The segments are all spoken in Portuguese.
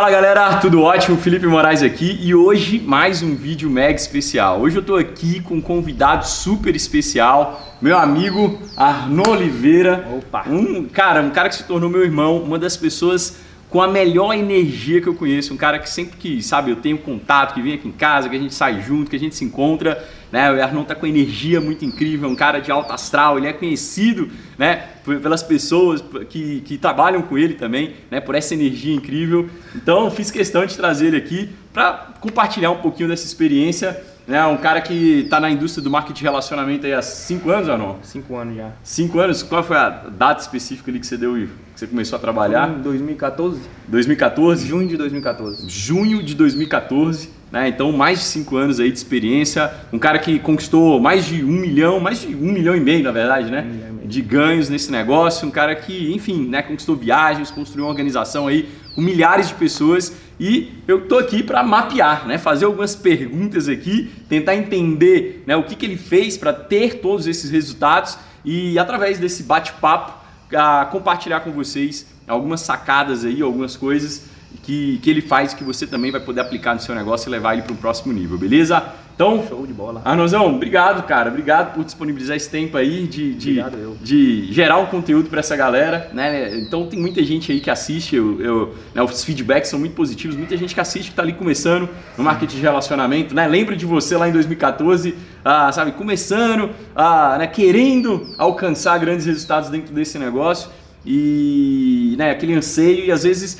Fala galera, tudo ótimo? Felipe Moraes aqui e hoje mais um vídeo mega especial. Hoje eu tô aqui com um convidado super especial, meu amigo Arnon Oliveira. Opa. Um cara, um cara que se tornou meu irmão, uma das pessoas com a melhor energia que eu conheço, um cara que sempre que, sabe, eu tenho contato, que vem aqui em casa, que a gente sai junto, que a gente se encontra, né? O Arnon tá com energia muito incrível, um cara de alto astral, ele é conhecido, né, pelas pessoas que, que trabalham com ele também, né, por essa energia incrível. Então, fiz questão de trazer ele aqui para compartilhar um pouquinho dessa experiência né? Um cara que está na indústria do marketing de relacionamento aí há cinco anos, ou não? Cinco anos já. Cinco anos? Qual foi a data específica ali que você deu, que você começou a trabalhar? Foi em 2014. 2014? Junho de 2014. Junho de 2014. Né? Então, mais de cinco anos aí de experiência. Um cara que conquistou mais de um milhão, mais de um milhão e meio, na verdade, né? Um de ganhos nesse negócio. Um cara que, enfim, né? conquistou viagens, construiu uma organização aí com milhares de pessoas e eu estou aqui para mapear, né? fazer algumas perguntas aqui, tentar entender né, o que, que ele fez para ter todos esses resultados e através desse bate-papo compartilhar com vocês algumas sacadas aí, algumas coisas que, que ele faz que você também vai poder aplicar no seu negócio e levar ele para o próximo nível, beleza? Então, show de bola. Arnozão, obrigado, cara. Obrigado por disponibilizar esse tempo aí de, de, de gerar um conteúdo para essa galera, né? Então tem muita gente aí que assiste, eu, eu né, os feedbacks são muito positivos, muita gente que assiste que está ali começando no marketing de relacionamento, né? Lembro de você lá em 2014, ah, sabe, começando, ah, né, querendo alcançar grandes resultados dentro desse negócio e né, aquele anseio e às vezes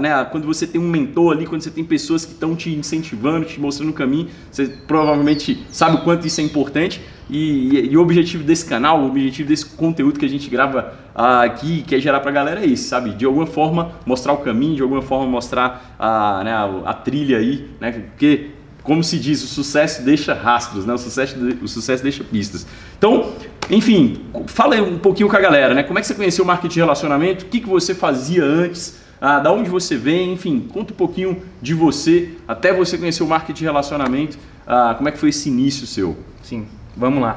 né, quando você tem um mentor ali, quando você tem pessoas que estão te incentivando, te mostrando o caminho, você provavelmente sabe o quanto isso é importante. E, e, e o objetivo desse canal, o objetivo desse conteúdo que a gente grava ah, aqui, que é gerar para a galera é isso, sabe? De alguma forma mostrar o caminho, de alguma forma mostrar a, né, a, a trilha aí, né? Porque como se diz, o sucesso deixa rastros, né? O sucesso, o sucesso deixa pistas. Então, enfim, fala um pouquinho com a galera, né? Como é que você conheceu o marketing de relacionamento? O que, que você fazia antes? Ah, da onde você vem, enfim, conta um pouquinho de você, até você conhecer o marketing de relacionamento, ah, como é que foi esse início seu? Sim, vamos lá.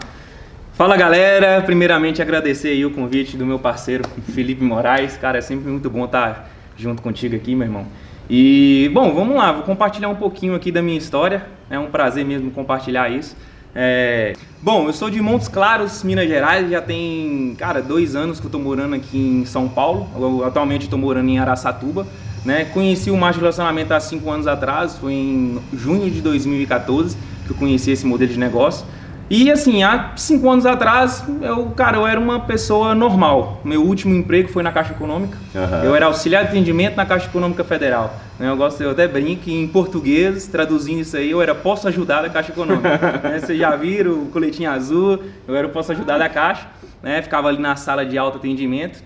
Fala galera, primeiramente agradecer aí o convite do meu parceiro Felipe Moraes, cara, é sempre muito bom estar junto contigo aqui, meu irmão. E, bom, vamos lá, vou compartilhar um pouquinho aqui da minha história, é um prazer mesmo compartilhar isso. É... Bom, eu sou de Montes Claros, Minas Gerais, já tem, cara, dois anos que eu tô morando aqui em São Paulo. Eu, atualmente estou morando em Araçatuba. Né? Conheci o de Relacionamento há cinco anos atrás, foi em junho de 2014 que eu conheci esse modelo de negócio. E assim, há cinco anos atrás, eu, cara, eu era uma pessoa normal. Meu último emprego foi na Caixa Econômica. Uhum. Eu era auxiliar de atendimento na Caixa Econômica Federal. Né, eu gosto, eu até brinco em português, traduzindo isso aí, eu era posso ajudar da Caixa Econômica. né, vocês já viram o coletinho azul, eu era o posso ajudar da Caixa. Né, ficava ali na sala de alto atendimento.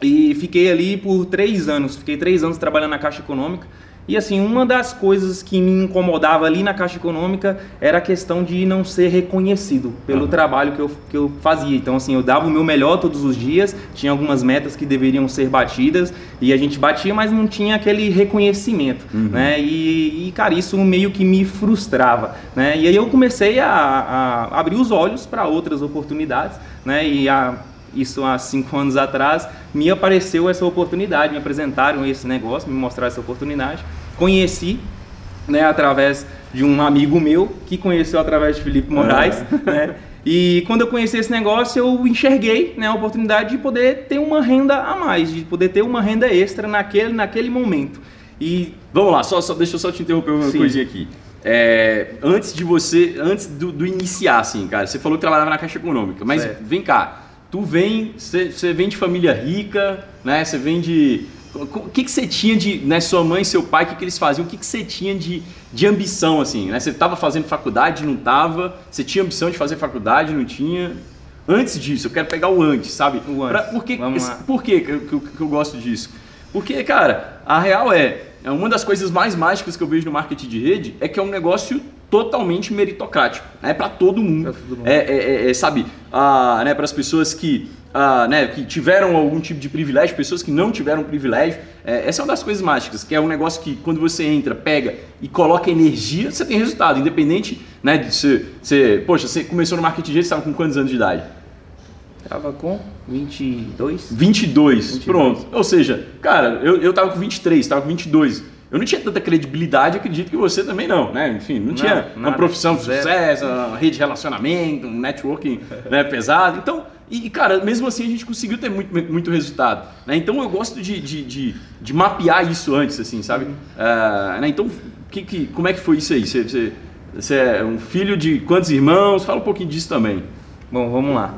E fiquei ali por três anos. Fiquei três anos trabalhando na Caixa Econômica. E assim, uma das coisas que me incomodava ali na Caixa Econômica era a questão de não ser reconhecido pelo uhum. trabalho que eu, que eu fazia. Então, assim, eu dava o meu melhor todos os dias, tinha algumas metas que deveriam ser batidas e a gente batia, mas não tinha aquele reconhecimento, uhum. né? E, e, cara, isso meio que me frustrava, né? E aí eu comecei a, a abrir os olhos para outras oportunidades, né? E a isso há cinco anos atrás, me apareceu essa oportunidade, me apresentaram esse negócio, me mostraram essa oportunidade. Conheci, né, através de um amigo meu, que conheceu através de Felipe Moraes, é. né? E quando eu conheci esse negócio, eu enxerguei né, a oportunidade de poder ter uma renda a mais, de poder ter uma renda extra naquele, naquele momento. E vamos lá, só, só deixa eu só te interromper uma Sim. coisinha aqui. É, antes de você, antes do, do, iniciar, assim, cara, você falou que trabalhava na Caixa Econômica, mas certo. vem cá, tu vem, você vem de família rica, né? Você vem de o que, que você tinha de, né, sua mãe e seu pai, o que, que eles faziam? O que, que você tinha de, de ambição, assim, né? Você estava fazendo faculdade, não estava? Você tinha ambição de fazer faculdade, não tinha? Antes disso, eu quero pegar o antes, sabe? O antes. Pra, por que, por que, que, eu, que eu gosto disso? Porque, cara, a real é, é uma das coisas mais mágicas que eu vejo no marketing de rede é que é um negócio totalmente meritocrático. É para todo mundo. todo mundo. É, é, é, é, sabe, ah, né, para as pessoas que, ah, né, que tiveram algum tipo de privilégio, pessoas que não tiveram privilégio. É, essa é uma das coisas mágicas, que é um negócio que quando você entra, pega e coloca energia, você tem resultado. Independente né, de você, você. Poxa, você começou no marketing de você estava com quantos anos de idade? Tava com 22. 22, 22. pronto. Ou seja, cara, eu, eu tava com 23, tava com 22. Eu não tinha tanta credibilidade, acredito que você também não, né? Enfim, não, não tinha nada, uma profissão de sucesso, uma rede de relacionamento, um networking né, pesado. Então, e, cara, mesmo assim a gente conseguiu ter muito, muito resultado. Né? Então eu gosto de, de, de, de, mapear isso antes, assim, sabe? Uh, né? Então, que, que, como é que foi isso aí? Você, você, você, é um filho de quantos irmãos? Fala um pouquinho disso também. Bom, vamos lá.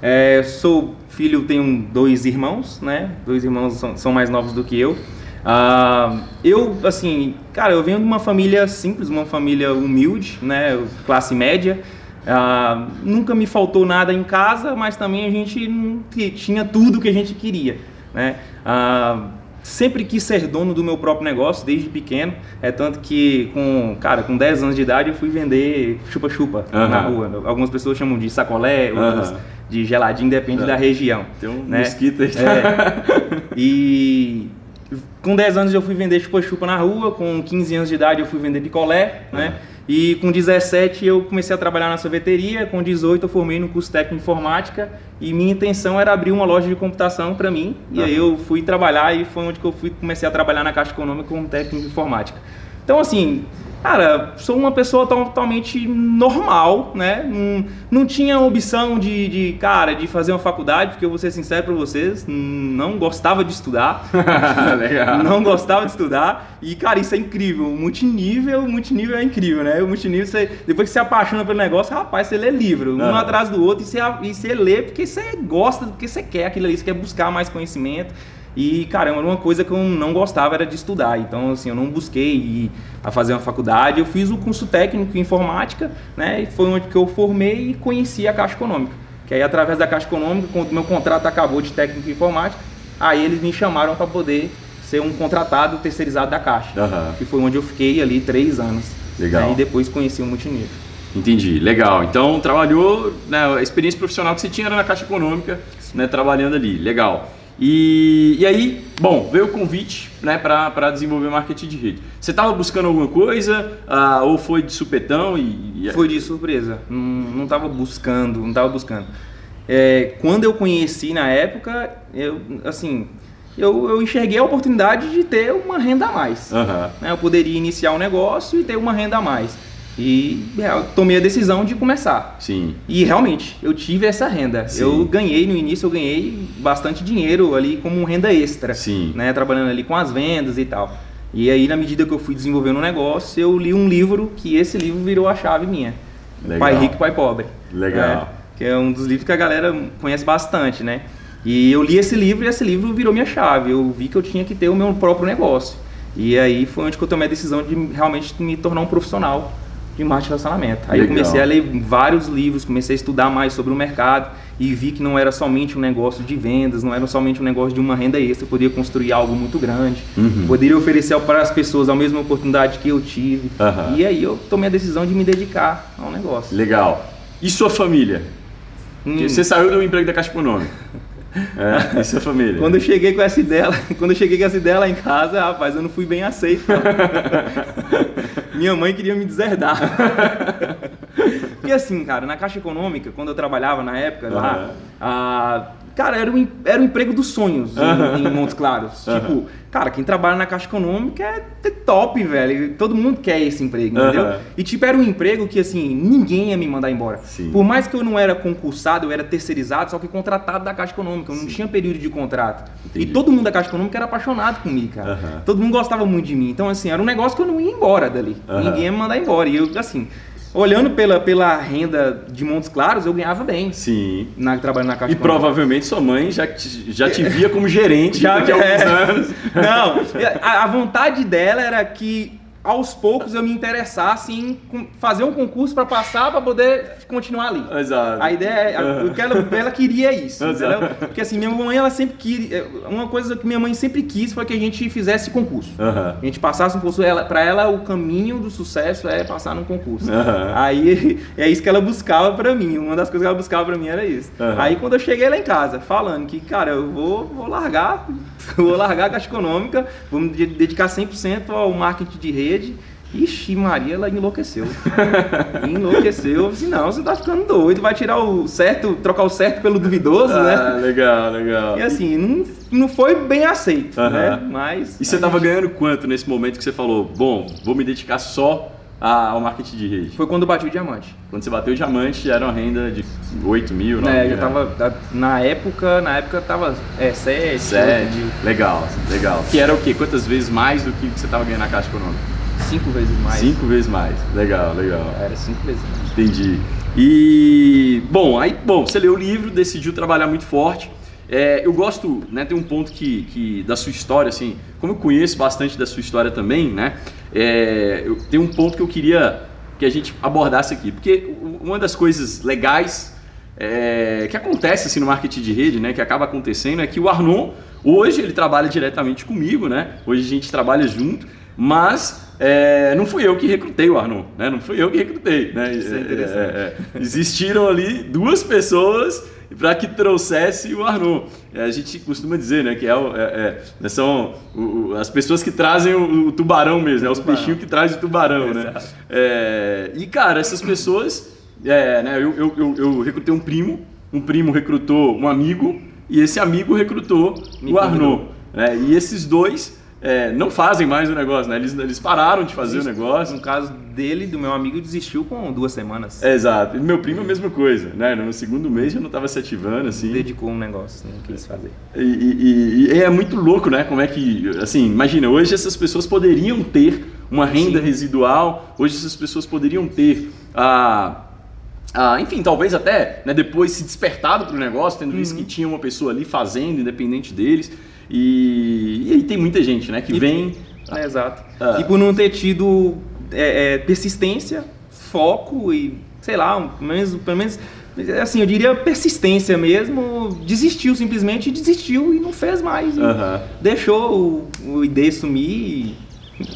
É, sou filho, tenho dois irmãos, né? Dois irmãos são, são mais novos do que eu. Uh, eu, assim, cara, eu venho de uma família simples, uma família humilde, né? Classe média. Ah, nunca me faltou nada em casa, mas também a gente não tinha tudo que a gente queria. Né? Ah, sempre quis ser dono do meu próprio negócio desde pequeno. É tanto que com, cara, com 10 anos de idade eu fui vender chupa-chupa uhum. na rua. Algumas pessoas chamam de sacolé, outras uhum. de geladinho, depende da região. Tem um né? mosquito aí. É, e com 10 anos eu fui vender chupa-chupa na rua, com 15 anos de idade eu fui vender picolé, uhum. né? E com 17 eu comecei a trabalhar na sorveteria, com 18 eu formei no curso técnico de informática e minha intenção era abrir uma loja de computação para mim. E aí eu fui trabalhar e foi onde que eu fui comecei a trabalhar na Caixa Econômica como técnico de informática. Então assim, Cara, sou uma pessoa totalmente normal, né? Não, não tinha opção de, de, cara, de fazer uma faculdade, porque eu vou ser sincero para vocês, não gostava de estudar. Legal. Não gostava de estudar. E, cara, isso é incrível. O multinível, multinível é incrível, né? O multinível, você, depois que você apaixona pelo negócio, rapaz, você lê livro, um atrás do outro, e você, e você lê porque você gosta, porque você quer aquilo ali, você quer buscar mais conhecimento. E, caramba, uma coisa que eu não gostava era de estudar. Então, assim, eu não busquei ir a fazer uma faculdade. Eu fiz o curso técnico em informática, né? E foi onde que eu formei e conheci a Caixa Econômica. Que aí, através da Caixa Econômica, quando meu contrato acabou de técnico em informática, aí eles me chamaram para poder ser um contratado terceirizado da Caixa. Uhum. Que foi onde eu fiquei ali três anos. Legal. Né? E depois conheci o multinível. Entendi, legal. Então, trabalhou, né, a experiência profissional que você tinha era na Caixa Econômica, né, trabalhando ali. Legal. E, e aí, bom, veio o convite né, para desenvolver marketing de rede. Você estava buscando alguma coisa uh, ou foi de supetão? E, e... Foi de surpresa. Não estava buscando, não estava buscando. É, quando eu conheci na época, eu, assim, eu, eu enxerguei a oportunidade de ter uma renda a mais. Uhum. Né? Eu poderia iniciar um negócio e ter uma renda a mais. E é, tomei a decisão de começar. Sim. E realmente, eu tive essa renda. Sim. Eu ganhei no início, eu ganhei bastante dinheiro ali como renda extra. Sim. Né, trabalhando ali com as vendas e tal. E aí, na medida que eu fui desenvolvendo o negócio, eu li um livro que esse livro virou a chave minha. Legal. Pai Rico, Pai Pobre. Legal. É, que é um dos livros que a galera conhece bastante, né? E eu li esse livro e esse livro virou minha chave. Eu vi que eu tinha que ter o meu próprio negócio. E aí foi onde que eu tomei a decisão de realmente me tornar um profissional de marketing de relacionamento. Aí Legal. eu comecei a ler vários livros, comecei a estudar mais sobre o mercado e vi que não era somente um negócio de vendas, não era somente um negócio de uma renda extra, eu poderia construir algo muito grande, uhum. poderia oferecer para as pessoas a mesma oportunidade que eu tive. Uhum. E aí eu tomei a decisão de me dedicar ao negócio. Legal. E sua família? Hum. Você saiu do emprego da Caixa Econômica. É, e sua família? Quando eu cheguei com essa ideia, quando eu cheguei com essa ideia lá em casa, rapaz, eu não fui bem aceito. Minha mãe queria me deserdar. Porque assim, cara, na Caixa Econômica, quando eu trabalhava na época uhum. lá, a, cara, era o, era o emprego dos sonhos em, em Montes Claros. Tipo, Cara, quem trabalha na Caixa Econômica é top, velho. Todo mundo quer esse emprego, entendeu? E tipo, era um emprego que, assim, ninguém ia me mandar embora. Sim. Por mais que eu não era concursado, eu era terceirizado, só que contratado da Caixa Econômica. Eu não Sim. tinha período de contrato. Entendi. E todo mundo da Caixa Econômica era apaixonado comigo, cara. Todo mundo gostava muito de mim. Então, assim, era um negócio que eu não ia embora dali. Ninguém ia me mandar embora. E eu, assim, olhando pela, pela renda de Montes Claros, eu ganhava bem. Sim. Na, trabalhando na Caixa E provavelmente sua mãe já, já te via como gerente já, a alguns é. anos. Não, a, a vontade dela era que aos poucos eu me interessasse em fazer um concurso para passar para poder continuar ali. Exato. A ideia é, uhum. o que ela, ela queria isso, entendeu? Porque assim, minha mãe ela sempre quis, é, uma coisa que minha mãe sempre quis foi que a gente fizesse concurso. Uhum. A gente passasse um concurso, ela, para ela o caminho do sucesso é passar num concurso. Uhum. Aí é isso que ela buscava para mim, uma das coisas que ela buscava para mim era isso. Aí quando eu cheguei lá em casa, falando que, cara, eu vou, vou largar, vou largar a caixa econômica, vou me dedicar 100% ao marketing de rede Ixi, Maria, ela enlouqueceu. enlouqueceu. Eu disse, não, você tá ficando doido, vai tirar o certo, trocar o certo pelo duvidoso, ah, né? Ah, legal, legal. E assim, não, não foi bem aceito, uh -huh. né? Mas. E você tava gente... ganhando quanto nesse momento que você falou, bom, vou me dedicar só ao marketing de rede? Foi quando eu bati o diamante. Quando você bateu o diamante, era uma renda de 8 mil, não? É, já tava. Na época, na época tava é, 7, 7 mil. Legal, legal. Que era o quê? Quantas vezes mais do que você tava ganhando na Caixa Econômica? Cinco vezes mais. Cinco vezes mais. Legal, legal. Era cinco vezes mais. Entendi. E, bom, aí, bom, você leu o livro, decidiu trabalhar muito forte. É, eu gosto, né, tem um ponto que, que da sua história, assim, como eu conheço bastante da sua história também, né, é, eu, tem um ponto que eu queria que a gente abordasse aqui, porque uma das coisas legais é, que acontece assim no marketing de rede, né, que acaba acontecendo, é que o Arnon, hoje ele trabalha diretamente comigo, né, hoje a gente trabalha junto, mas é, não fui eu que recrutei o Arnon, né? Não fui eu que recrutei, né? Isso é interessante. É, é, existiram ali duas pessoas para que trouxesse o Arnon. a gente costuma dizer, né, que é, é são o, as pessoas que trazem o, o tubarão mesmo, é os peixinhos que trazem o tubarão, né? e cara, essas pessoas, né, eu, eu, eu, eu recrutei um primo, um primo recrutou um amigo e esse amigo recrutou Me o Arnon. Né? E esses dois é, não fazem mais o negócio, né? Eles, eles pararam de fazer Existe. o negócio. No caso dele, do meu amigo, desistiu com duas semanas. É, exato. E meu primo a mesma coisa, né? No segundo mês já não estava se ativando, assim. Dedicou um negócio, não quis fazer. E, e, e, é muito louco, né? Como é que, assim, imagina, hoje essas pessoas poderiam ter uma renda Sim. residual, hoje essas pessoas poderiam ter a... Ah, enfim, talvez até né, depois se despertado para o negócio, tendo visto uhum. que tinha uma pessoa ali fazendo, independente deles. E, e aí tem muita gente, né, que e, vem. É, exato. Ah. E por não ter tido é, é, persistência, foco e, sei lá, pelo menos, pelo menos assim, eu diria persistência mesmo, desistiu simplesmente, desistiu e não fez mais. Deixou o, o ID sumir e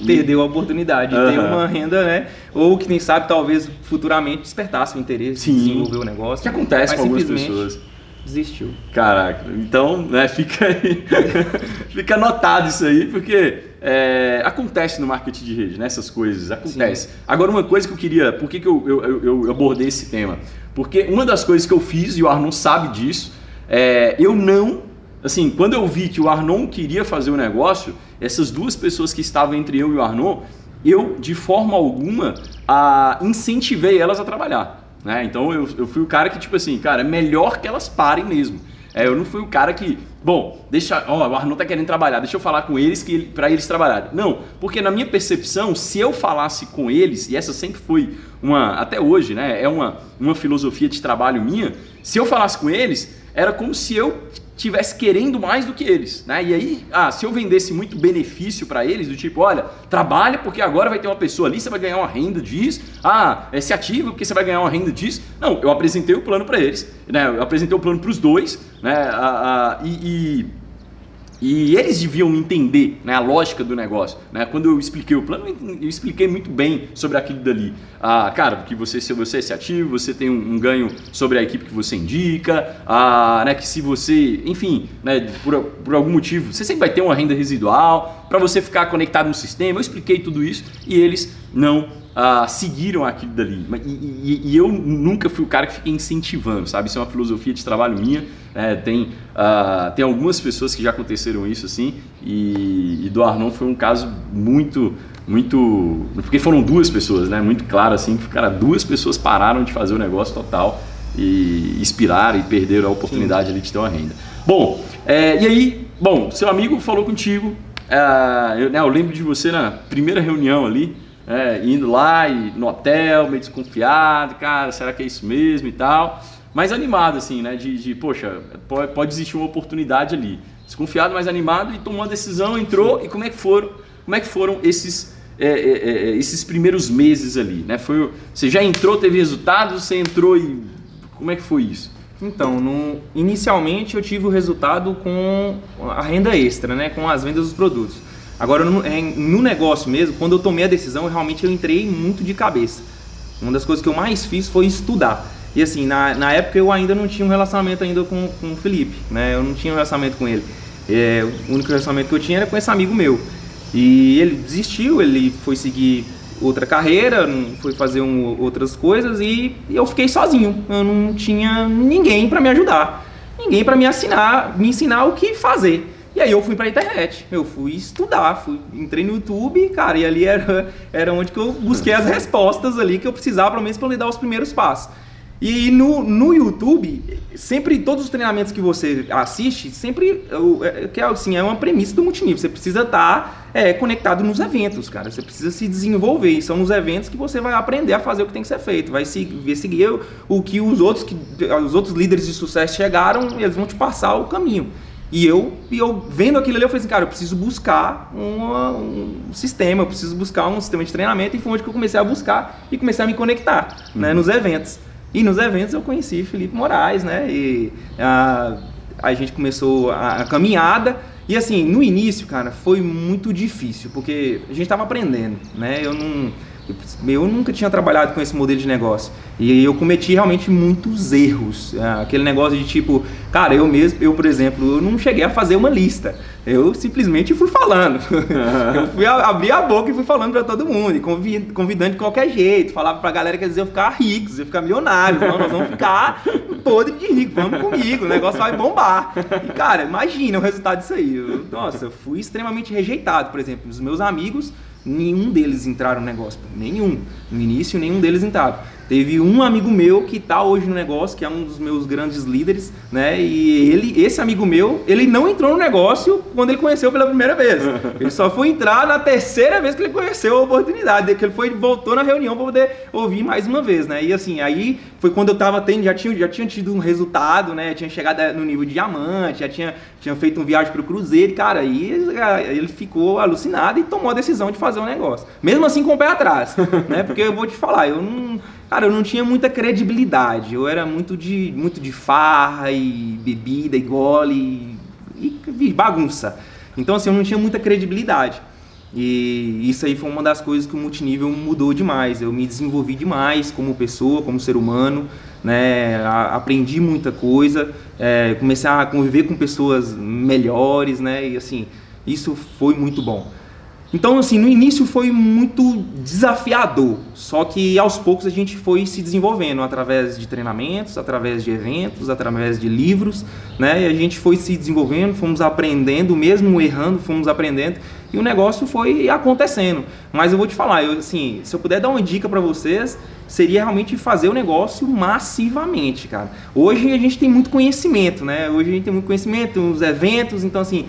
perdeu a oportunidade de ter uma renda, né? Ou que quem sabe talvez futuramente despertasse o interesse Sim. de desenvolver o negócio. que acontece com algumas pessoas desistiu. Caraca, então, né, fica aí, fica anotado isso aí, porque é, acontece no marketing de rede, né, essas coisas, acontece. Sim. Agora, uma coisa que eu queria, por que, que eu, eu, eu, abordei esse tema? Porque uma das coisas que eu fiz, e o Arnon sabe disso, é, eu não, assim, quando eu vi que o Arnon queria fazer o negócio, essas duas pessoas que estavam entre eu e o Arnon, eu, de forma alguma, a, incentivei elas a trabalhar. Né? Então eu, eu fui o cara que, tipo assim, cara, é melhor que elas parem mesmo. É, eu não fui o cara que, bom, deixa, ó, o Arnon tá querendo trabalhar, deixa eu falar com eles que para eles trabalharem. Não, porque na minha percepção, se eu falasse com eles, e essa sempre foi uma, até hoje, né, é uma, uma filosofia de trabalho minha, se eu falasse com eles, era como se eu tivesse querendo mais do que eles, né? E aí, ah, se eu vendesse muito benefício para eles, do tipo, olha, trabalha porque agora vai ter uma pessoa ali, você vai ganhar uma renda disso. Ah, é, se ativa porque você vai ganhar uma renda disso. Não, eu apresentei o plano para eles, né? Eu apresentei o plano para os dois, né? Ah, ah, e, e e eles deviam entender né, a lógica do negócio. Né? Quando eu expliquei o plano, eu expliquei muito bem sobre aquilo dali. Ah, cara, que você, se você se ativo, você tem um, um, ganho sobre a equipe que você indica, ah, né, que se você, enfim, né, por, por algum motivo, você sempre vai ter uma renda residual para você ficar conectado no sistema. Eu expliquei tudo isso e eles não uh, seguiram aquilo dali. E, e, e, eu nunca fui o cara que fiquei incentivando, sabe? Isso é uma filosofia de trabalho minha. Né? Tem, uh, tem algumas pessoas que já aconteceram isso assim, e, e do Arnon foi um caso muito muito porque foram duas pessoas né muito claro assim que cara duas pessoas pararam de fazer o negócio total e inspiraram e perderam a oportunidade Sim. ali de ter uma renda bom é, e aí bom seu amigo falou contigo é, eu, né, eu lembro de você na primeira reunião ali é, indo lá e no hotel, meio desconfiado, cara, será que é isso mesmo e tal. Mas animado, assim, né? De, de poxa, pode, pode existir uma oportunidade ali. Desconfiado, mas animado e tomou uma decisão, entrou e como é que foram, como é que foram esses, é, é, é, esses primeiros meses ali, né? Foi, você já entrou, teve resultados, você entrou e como é que foi isso? Então, no, inicialmente eu tive o resultado com a renda extra, né? Com as vendas dos produtos. Agora, no, é, no negócio mesmo, quando eu tomei a decisão, realmente eu entrei muito de cabeça. Uma das coisas que eu mais fiz foi estudar. E assim, na, na época eu ainda não tinha um relacionamento ainda com, com o Felipe, né? Eu não tinha um relacionamento com ele. É, o único relacionamento que eu tinha era com esse amigo meu. E ele desistiu, ele foi seguir outra carreira, fui fazer um, outras coisas e, e, eu fiquei sozinho. Eu não tinha ninguém para me ajudar, ninguém para me me ensinar o que fazer. E aí eu fui pra internet, eu fui estudar, fui, entrei no YouTube, cara, e ali era, era onde que eu busquei as respostas ali que eu precisava, pelo menos, para me dar os primeiros passos. E no, no YouTube, sempre todos os treinamentos que você assiste, sempre é, que é assim, é uma premissa do multinível. Você precisa estar tá, é, conectado nos eventos, cara. Você precisa se desenvolver. E são nos eventos que você vai aprender a fazer o que tem que ser feito. Vai seguir, seguir o, o que os outros, que os outros líderes de sucesso chegaram, eles vão te passar o caminho. E eu, e eu vendo aquilo ali, eu falei assim, cara, eu preciso buscar uma, um sistema, eu preciso buscar um sistema de treinamento. E foi onde que eu comecei a buscar e comecei a me conectar né, uhum. né, nos eventos. E nos eventos eu conheci Felipe Moraes, né? E a, a gente começou a, a caminhada. E assim, no início, cara, foi muito difícil, porque a gente estava aprendendo, né? Eu não eu nunca tinha trabalhado com esse modelo de negócio. E eu cometi realmente muitos erros. É, aquele negócio de tipo, cara, eu mesmo, eu, por exemplo, eu não cheguei a fazer uma lista. Eu simplesmente fui falando. eu fui abrir a boca e fui falando para todo mundo, e convidando de qualquer jeito. Falava pra galera que eles iam ficar ricos, iam ficar milionários. Não, nós vamos ficar podre de rico, vamos comigo, o negócio vai bombar. E, cara, imagina o resultado disso aí. Eu, nossa, eu fui extremamente rejeitado, por exemplo, os meus amigos nenhum deles entraram no negócio. Nenhum. No início, nenhum deles entraram. Teve um amigo meu que está hoje no negócio, que é um dos meus grandes líderes, né? E ele, esse amigo meu, ele não entrou no negócio quando ele conheceu pela primeira vez. Ele só foi entrar na terceira vez que ele conheceu a oportunidade, que ele foi voltou na reunião para poder ouvir mais uma vez, né? E assim, aí foi quando eu estava tendo, já tinha, já tinha tido um resultado, né? tinha chegado no nível de diamante, já tinha, tinha feito uma viagem para o cruzeiro, cara, aí ele ficou alucinado e tomou a decisão de fazer um negócio. Mesmo assim com o pé atrás, né? Porque eu vou te falar, eu não Cara, eu não tinha muita credibilidade. Eu era muito de, muito de farra e bebida e gole e, e bagunça. Então, assim, eu não tinha muita credibilidade. E isso aí foi uma das coisas que o multinível mudou demais. Eu me desenvolvi demais como pessoa, como ser humano, né? aprendi muita coisa, é, comecei a conviver com pessoas melhores, né? E assim, isso foi muito bom. Então, assim, no início foi muito desafiador, só que aos poucos a gente foi se desenvolvendo através de treinamentos, através de eventos, através de livros, né? E a gente foi se desenvolvendo, fomos aprendendo, mesmo errando, fomos aprendendo e o negócio foi acontecendo. Mas eu vou te falar, eu, assim, se eu puder dar uma dica para vocês, seria realmente fazer o negócio massivamente, cara. Hoje a gente tem muito conhecimento, né? Hoje a gente tem muito conhecimento, os eventos, então assim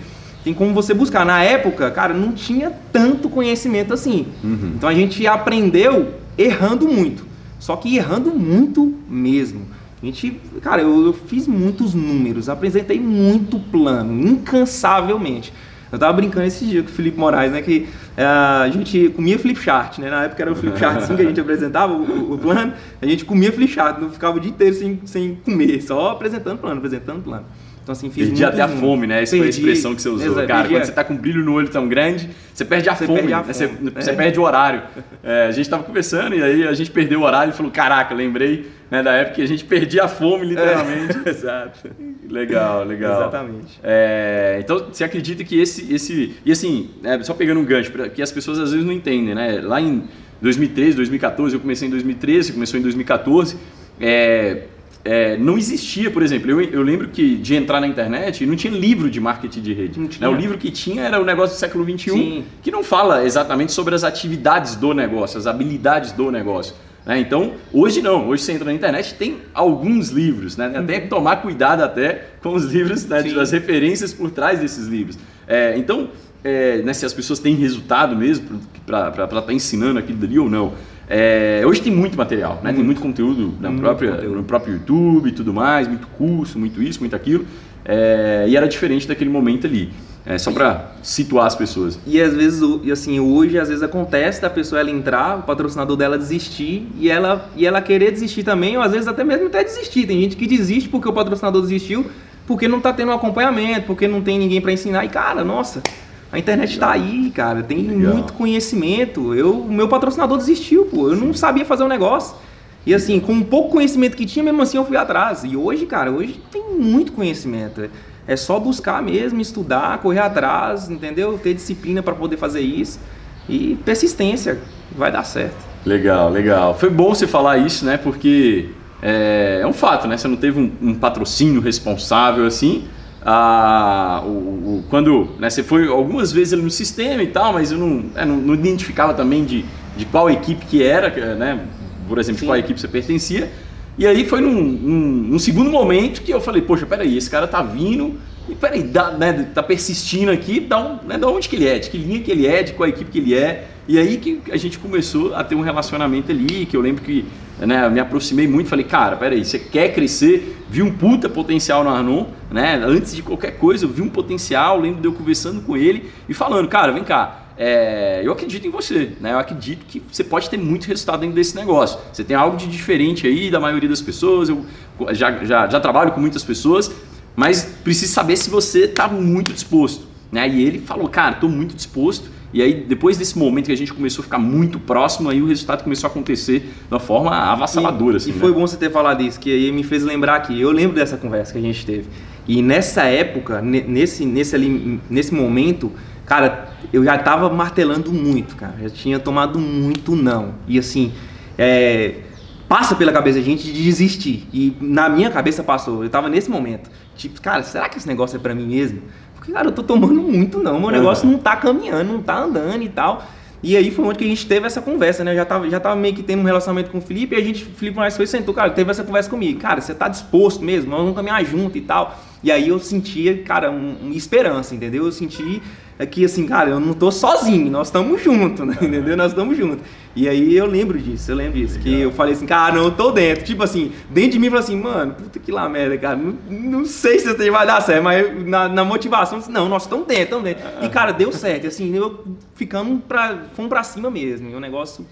tem como você buscar. Na época, cara, não tinha tanto conhecimento assim. Uhum. Então a gente aprendeu errando muito. Só que errando muito mesmo. A gente, cara, eu, eu fiz muitos números, apresentei muito plano, incansavelmente. Eu tava brincando esse dia com o Felipe Moraes, né? Que uh, a gente comia flip chart, né? Na época era o flip chart assim que a gente apresentava o, o, plano, a gente comia flip chart, não ficava o dia inteiro sem, sem comer, só apresentando plano, apresentando plano. Então, assim, fiz Perdi até a fome, né? Essa perdi, foi a expressão que você usou. Exato, cara, quando você tá com brilho no olho tão grande, você perde a você fome, perde a né? fome. Você, você, perde o horário. É, a gente tava conversando e aí a gente perdeu o horário e falou, caraca, lembrei né, da época que a gente perdia a fome, literalmente. É, exato. Legal, legal. Exatamente. É, então, você acredita que esse... esse e assim, é, só pegando um gancho, que as pessoas às vezes não entendem, né? Lá em 2013, 2014, eu comecei em 2013, começou em 2014, é é, não existia, por exemplo, eu, eu, lembro que de entrar na internet não tinha livro de marketing de rede. Né? O livro que tinha era o negócio do século XXI, Sim. que não fala exatamente sobre as atividades do negócio, as habilidades do negócio. Né? Então, hoje não, hoje você entra na internet tem alguns livros, né? até uhum. tomar cuidado até com os livros, né? as referências por trás desses livros. É, então, é, né, se as pessoas têm resultado mesmo para estar tá ensinando aquilo dali ou não. É, hoje tem muito material, né? Muito. tem muito conteúdo, na muito própria, conteúdo. no próprio YouTube e tudo mais, muito curso, muito isso, muito aquilo. É, e era diferente daquele momento ali. É, só para situar as pessoas. E às vezes, e assim, hoje às vezes acontece da pessoa ela entrar, o patrocinador dela desistir e ela, e ela querer desistir também, ou às vezes até mesmo até desistir. Tem gente que desiste porque o patrocinador desistiu, porque não está tendo um acompanhamento, porque não tem ninguém para ensinar. E cara, nossa, a internet está aí, cara. Tem Legal. muito conhecimento. Eu, o meu patrocinador desistiu, pô. Eu não sabia fazer o um negócio. E assim, com o pouco conhecimento que tinha, mesmo assim eu fui atrás. E hoje, cara, hoje tem muito conhecimento. É só buscar mesmo, estudar, correr atrás, entendeu? Ter disciplina para poder fazer isso. E persistência. vai dar certo. Legal, legal. Foi bom você falar isso, né? Porque é, é um fato, né? Você não teve um, um patrocínio responsável assim. Ah, o, o, quando né, você foi algumas vezes ali no sistema e tal, mas eu não, é, não, não, identificava também de, de qual equipe que era, né? Por exemplo, Sim. qual equipe você pertencia. E aí foi num, num, num, segundo momento que eu falei, poxa, peraí, esse cara tá vindo e peraí, dá, né, tá persistindo aqui, dá um, né, da onde que ele é, de que linha que ele é, de qual equipe que ele é. E aí que a gente começou a ter um relacionamento ali, que eu lembro que né, me aproximei muito, falei, cara, peraí, você quer crescer, vi um puta potencial no Arnon, né? Antes de qualquer coisa, eu vi um potencial, lembro de eu conversando com ele e falando, cara, vem cá, é, eu acredito em você, né? Eu acredito que você pode ter muito resultado dentro desse negócio. Você tem algo de diferente aí da maioria das pessoas. Eu já, já, já trabalho com muitas pessoas, mas preciso saber se você está muito disposto. Né? E ele falou, cara, estou muito disposto. E aí, depois desse momento que a gente começou a ficar muito próximo, aí o resultado começou a acontecer de uma forma avassaladora. E, assim, e né? foi bom você ter falado isso, que aí me fez lembrar que eu lembro dessa conversa que a gente teve. E nessa época, nesse, nesse, ali, nesse momento, cara, eu já tava martelando muito, cara. Já tinha tomado muito não. E assim, é, passa pela cabeça a gente de desistir. E na minha cabeça passou. Eu tava nesse momento. Tipo, cara, será que esse negócio é para mim mesmo? Cara, eu tô tomando muito não. Meu negócio uhum. não tá caminhando, não tá andando e tal. E aí foi onde que a gente teve essa conversa, né? Eu já tava, já tava meio que tendo um relacionamento com o Felipe e a gente, o Felipe mais foi sentou, cara, teve essa conversa comigo. Cara, você tá disposto mesmo? Nós vamos caminhar junto e tal. E aí eu sentia, cara, uma um esperança, entendeu? Eu senti é que assim, cara, eu não tô sozinho, nós estamos juntos, né? Entendeu? Nós estamos juntos. E aí eu lembro disso, eu lembro disso. Legal. Que eu falei assim, cara, não, eu tô dentro. Tipo assim, dentro de mim, eu falei assim, mano, puta que lá merda, cara. Não, não sei se vai dar certo, mas na, na motivação, disse, não, nós estamos dentro, estamos dentro. E cara, deu certo. Assim, eu ficamos pra, fomos pra cima mesmo. E o negócio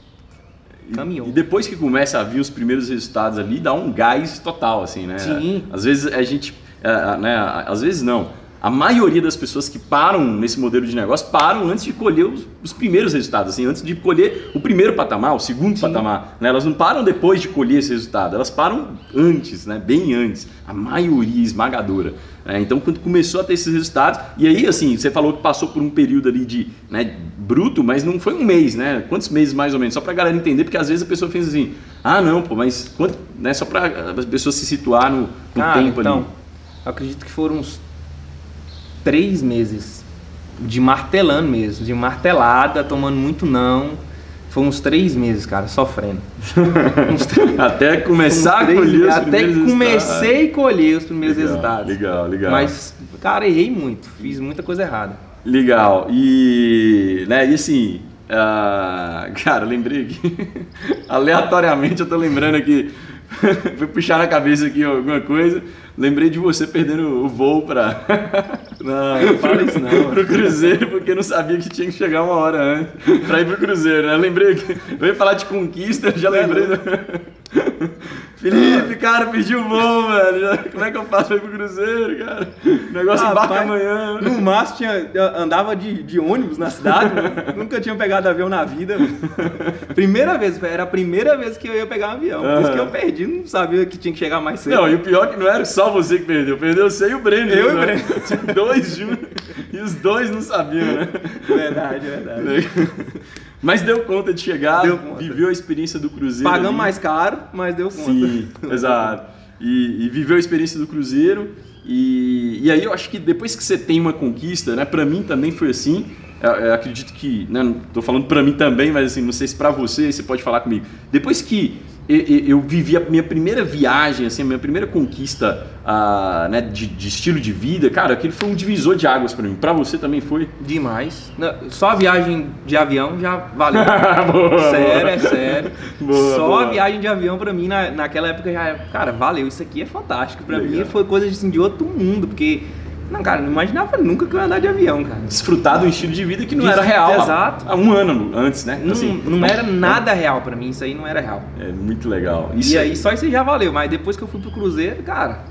caminhou. E depois que começa a vir os primeiros resultados ali, dá um gás total, assim, né? Sim. Às vezes a gente, é, né? Às vezes não a maioria das pessoas que param nesse modelo de negócio param antes de colher os, os primeiros resultados, assim, antes de colher o primeiro patamar, o segundo Sim. patamar. Né? Elas não param depois de colher esse resultado, elas param antes, né? bem antes. A maioria esmagadora. Né? Então, quando começou a ter esses resultados, e aí, assim, você falou que passou por um período ali de né, bruto, mas não foi um mês, né? Quantos meses mais ou menos? Só para a galera entender, porque às vezes a pessoa pensa assim, ah, não, pô, mas quanto, né? só para as pessoas se situar no, no Cara, tempo então, ali. acredito que foram uns três meses de martelando mesmo, de martelada, tomando muito não. Foi uns três meses, cara, sofrendo. até começar a colher os Até comecei a colher os primeiros legal, resultados. Legal, legal. Mas, cara, errei muito, fiz muita coisa errada. Legal. E, né, e assim, uh, cara, lembrei aqui, aleatoriamente eu tô lembrando aqui, fui puxar na cabeça aqui alguma coisa. Lembrei de você perdendo o voo para Não, não fala isso não. pro Cruzeiro, porque não sabia que tinha que chegar uma hora antes para ir pro Cruzeiro, né? Lembrei que eu ia falar de conquista, já lembrei. Felipe, cara, perdi o voo, velho. Como é que eu faço pra ir pro Cruzeiro, cara? O negócio ah, embarca pai, amanhã. No máximo tinha, andava de, de ônibus na cidade, nunca tinha pegado avião na vida. Primeira vez, era a primeira vez que eu ia pegar um avião. Por isso que eu perdi, não sabia que tinha que chegar mais cedo. Não, e o pior é que não era só você que perdeu, perdeu você e o Breno. Eu né? e o Breno. Tinha dois juntos e os dois não sabiam, né? Verdade, verdade. Mas deu conta de chegar, conta. viveu a experiência do Cruzeiro. Pagamos ali. mais caro, mas deu conta. Sim, exato. E, e, viveu a experiência do Cruzeiro. E, e aí eu acho que depois que você tem uma conquista, né? Para mim também foi assim. Eu, eu acredito que, né, não tô falando para mim também, mas assim, não sei se para você, você pode falar comigo. Depois que eu, vivi a minha primeira viagem, assim, a minha primeira conquista uh, né, de, de, estilo de vida, cara, aquele foi um divisor de águas para mim. Para você também foi? Demais. Só a viagem de avião já valeu. boa, sério, boa. é sério. Boa, Só a viagem de avião para mim na, naquela época já, cara, valeu. Isso aqui é fantástico. Para mim foi coisa assim, de outro mundo, porque não, cara, não imaginava nunca que eu ia andar de avião, cara. Desfrutar do estilo de vida que não era real. Exato. Há, um ano antes, né? Não, assim, não era nada real para mim, isso aí não era real. É muito legal. Isso e aí, só isso já valeu, mas depois que eu fui pro Cruzeiro, cara,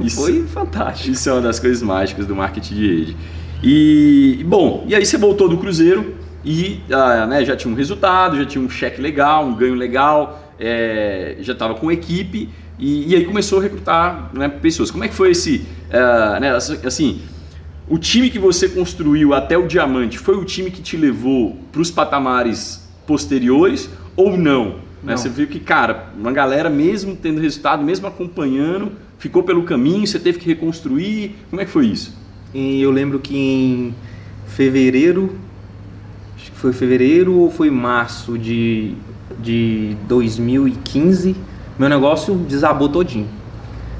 isso, foi fantástico. Isso é uma das coisas mágicas do marketing de rede. E, bom, e aí você voltou do Cruzeiro e ah, né, já tinha um resultado, já tinha um cheque legal, um ganho legal, é, já estava com equipe e, e, aí começou a recrutar né, pessoas. Como é que foi esse, uh, né, assim, o time que você construiu até o diamante foi o time que te levou para os patamares posteriores ou não? Né? Você viu que, cara, uma galera mesmo tendo resultado, mesmo acompanhando, ficou pelo caminho, você teve que reconstruir. Como é que foi isso? E eu lembro que em fevereiro, acho que foi fevereiro ou foi março de, de 2015, meu negócio desabou todinho.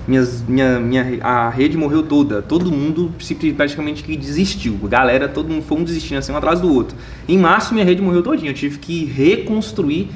Minhas, minha, minha, a rede morreu toda, todo mundo praticamente que desistiu. Galera, todo mundo foi um desistindo assim um atrás do outro. Em março minha rede morreu todinha, eu tive que reconstruir